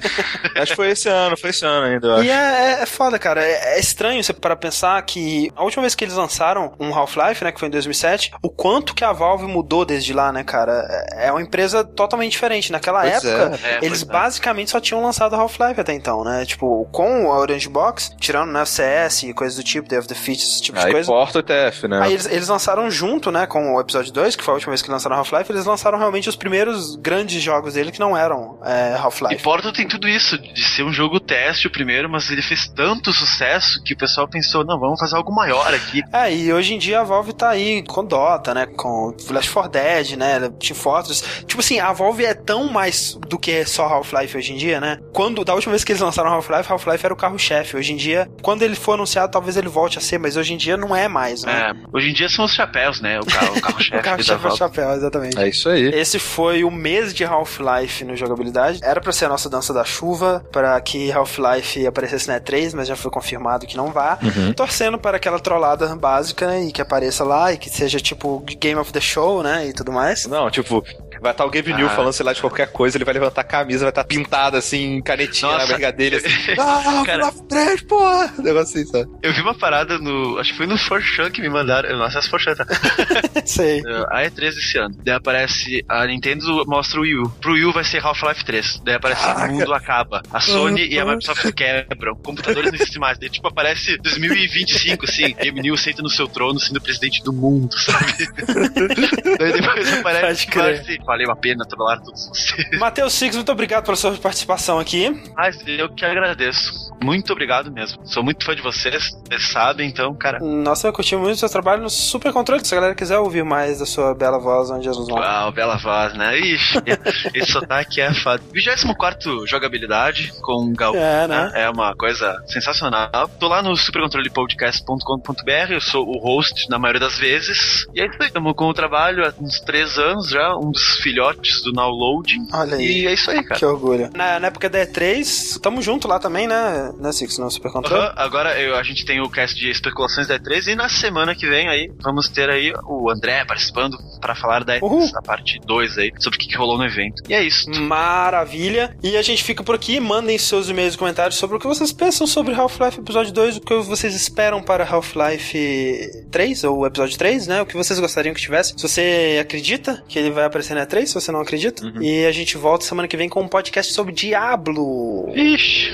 acho que foi esse ano, foi esse ano ainda. E é, é, foda, cara. É, é estranho você para pensar que a última vez que eles lançaram um Half-Life, né, que foi em 2007, o quanto que a Valve mudou desde lá, né, cara? É, é uma empresa totalmente diferente. Naquela pois época, é. É, eles basicamente só tinham lançado Half-Life até então, né? Tipo, com a Orange Box, tirando, né, CS e coisas do tipo, Day of the esse tipo Aí de coisa. Porta o TF, né? Aí eles, eles lançaram junto, né, com o episódio 2, que foi a última vez que lançaram Half-Life, eles lançaram realmente os primeiros grandes jogos dele que não eram é, Half-Life. E Portal tem tudo isso, de ser um jogo teste o primeiro, mas ele fez tanto sucesso que o pessoal pensou, não, vamos fazer algo maior aqui. É, e hoje em dia a Valve tá aí com Dota, né, com Last 4 Dead, né, Team Fortress. Tipo assim, a Valve é tão mais do que só Half-Life hoje em dia, né? Quando, da última vez que eles lançaram Half-Life, Half-Life era o carro-chefe. Hoje em dia, quando ele for anunciado, talvez ele volte a ser, mas hoje em dia não é mais, né? É, hoje em dia são os chapéus, né? O carro-chefe. o carro-chefe é o chapéu, exatamente. É isso aí. Esse foi o mês de Half-Life no jogabilidade. Era pra ser a nossa dança da chuva, para que Half-Life aparecesse na E3, mas já foi confirmado que não vá. Uhum. Torcendo para aquela trollada básica, né? E que apareça lá e que seja tipo Game of the Show, né? E tudo mais. Não, tipo, vai estar o Gabe ah. New falando, sei lá, de qualquer coisa, ele vai levantar a camisa, vai estar pintada assim, canetinha Nossa. na barriga dele, assim. ah, Cara, Half-Life porra! Negócio assim, sabe? Eu vi uma parada no. Acho que foi no Forchan que me mandaram. Eu não acesso Forchan, tá? Sei. A E3 esse ano. Daí aparece. A Nintendo mostra o Wii U. Pro Wii U vai ser Half-Life 3. Daí aparece Caraca. o mundo acaba. A Sony e a Microsoft quebram. Computadores não existem mais. Daí tipo aparece 2025, assim. Game New senta no seu trono sendo presidente do mundo, sabe? Daí depois aparece. Assim, valeu a pena trollar todos vocês. Matheus Six, muito obrigado pela sua participação aqui. Ah, eu que agradeço. Muito obrigado mesmo. Sou muito fã de vocês, vocês sabem, então, cara. Nossa, eu curti muito o seu trabalho no Super Controle. Se a galera quiser ouvir mais da sua bela voz, onde Jesus vão. Uau, bela voz, né? Ixi, esse sotaque é foda. 24 jogabilidade com Gal. É, né? É uma coisa sensacional. Tô lá no supercontrolepodcast.com.br, eu sou o host na maioria das vezes. E aí estamos com o trabalho há uns três anos já, um dos filhotes do Downloading. Olha aí. E é isso aí, cara. Que orgulho. Na, na época da E3, tamo junto lá também, né? Né, Six, no Super Controle? Uhum. Agora eu, a gente tem o cast de especulações da E3 e na semana que vem aí vamos ter aí o André participando para falar da, E3, da parte 2 aí, sobre o que, que rolou no evento. E é isso. Maravilha. E a gente fica por aqui. Mandem seus e-mails e comentários sobre o que vocês pensam sobre Half-Life Episódio 2, o que vocês esperam para Half-Life 3, ou episódio 3, né? O que vocês gostariam que tivesse. Se você acredita que ele vai aparecer na E3, se você não acredita. Uhum. E a gente volta semana que vem com um podcast sobre Diablo. Ixi.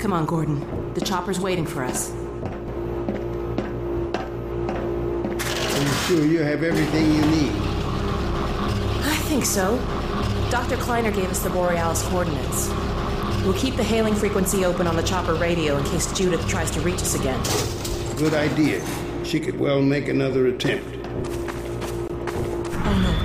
Come on, Gordon. The chopper's waiting for us. Are you sure you have everything you need? I think so. Dr. Kleiner gave us the Borealis coordinates. We'll keep the hailing frequency open on the chopper radio in case Judith tries to reach us again. Good idea. She could well make another attempt. Oh no.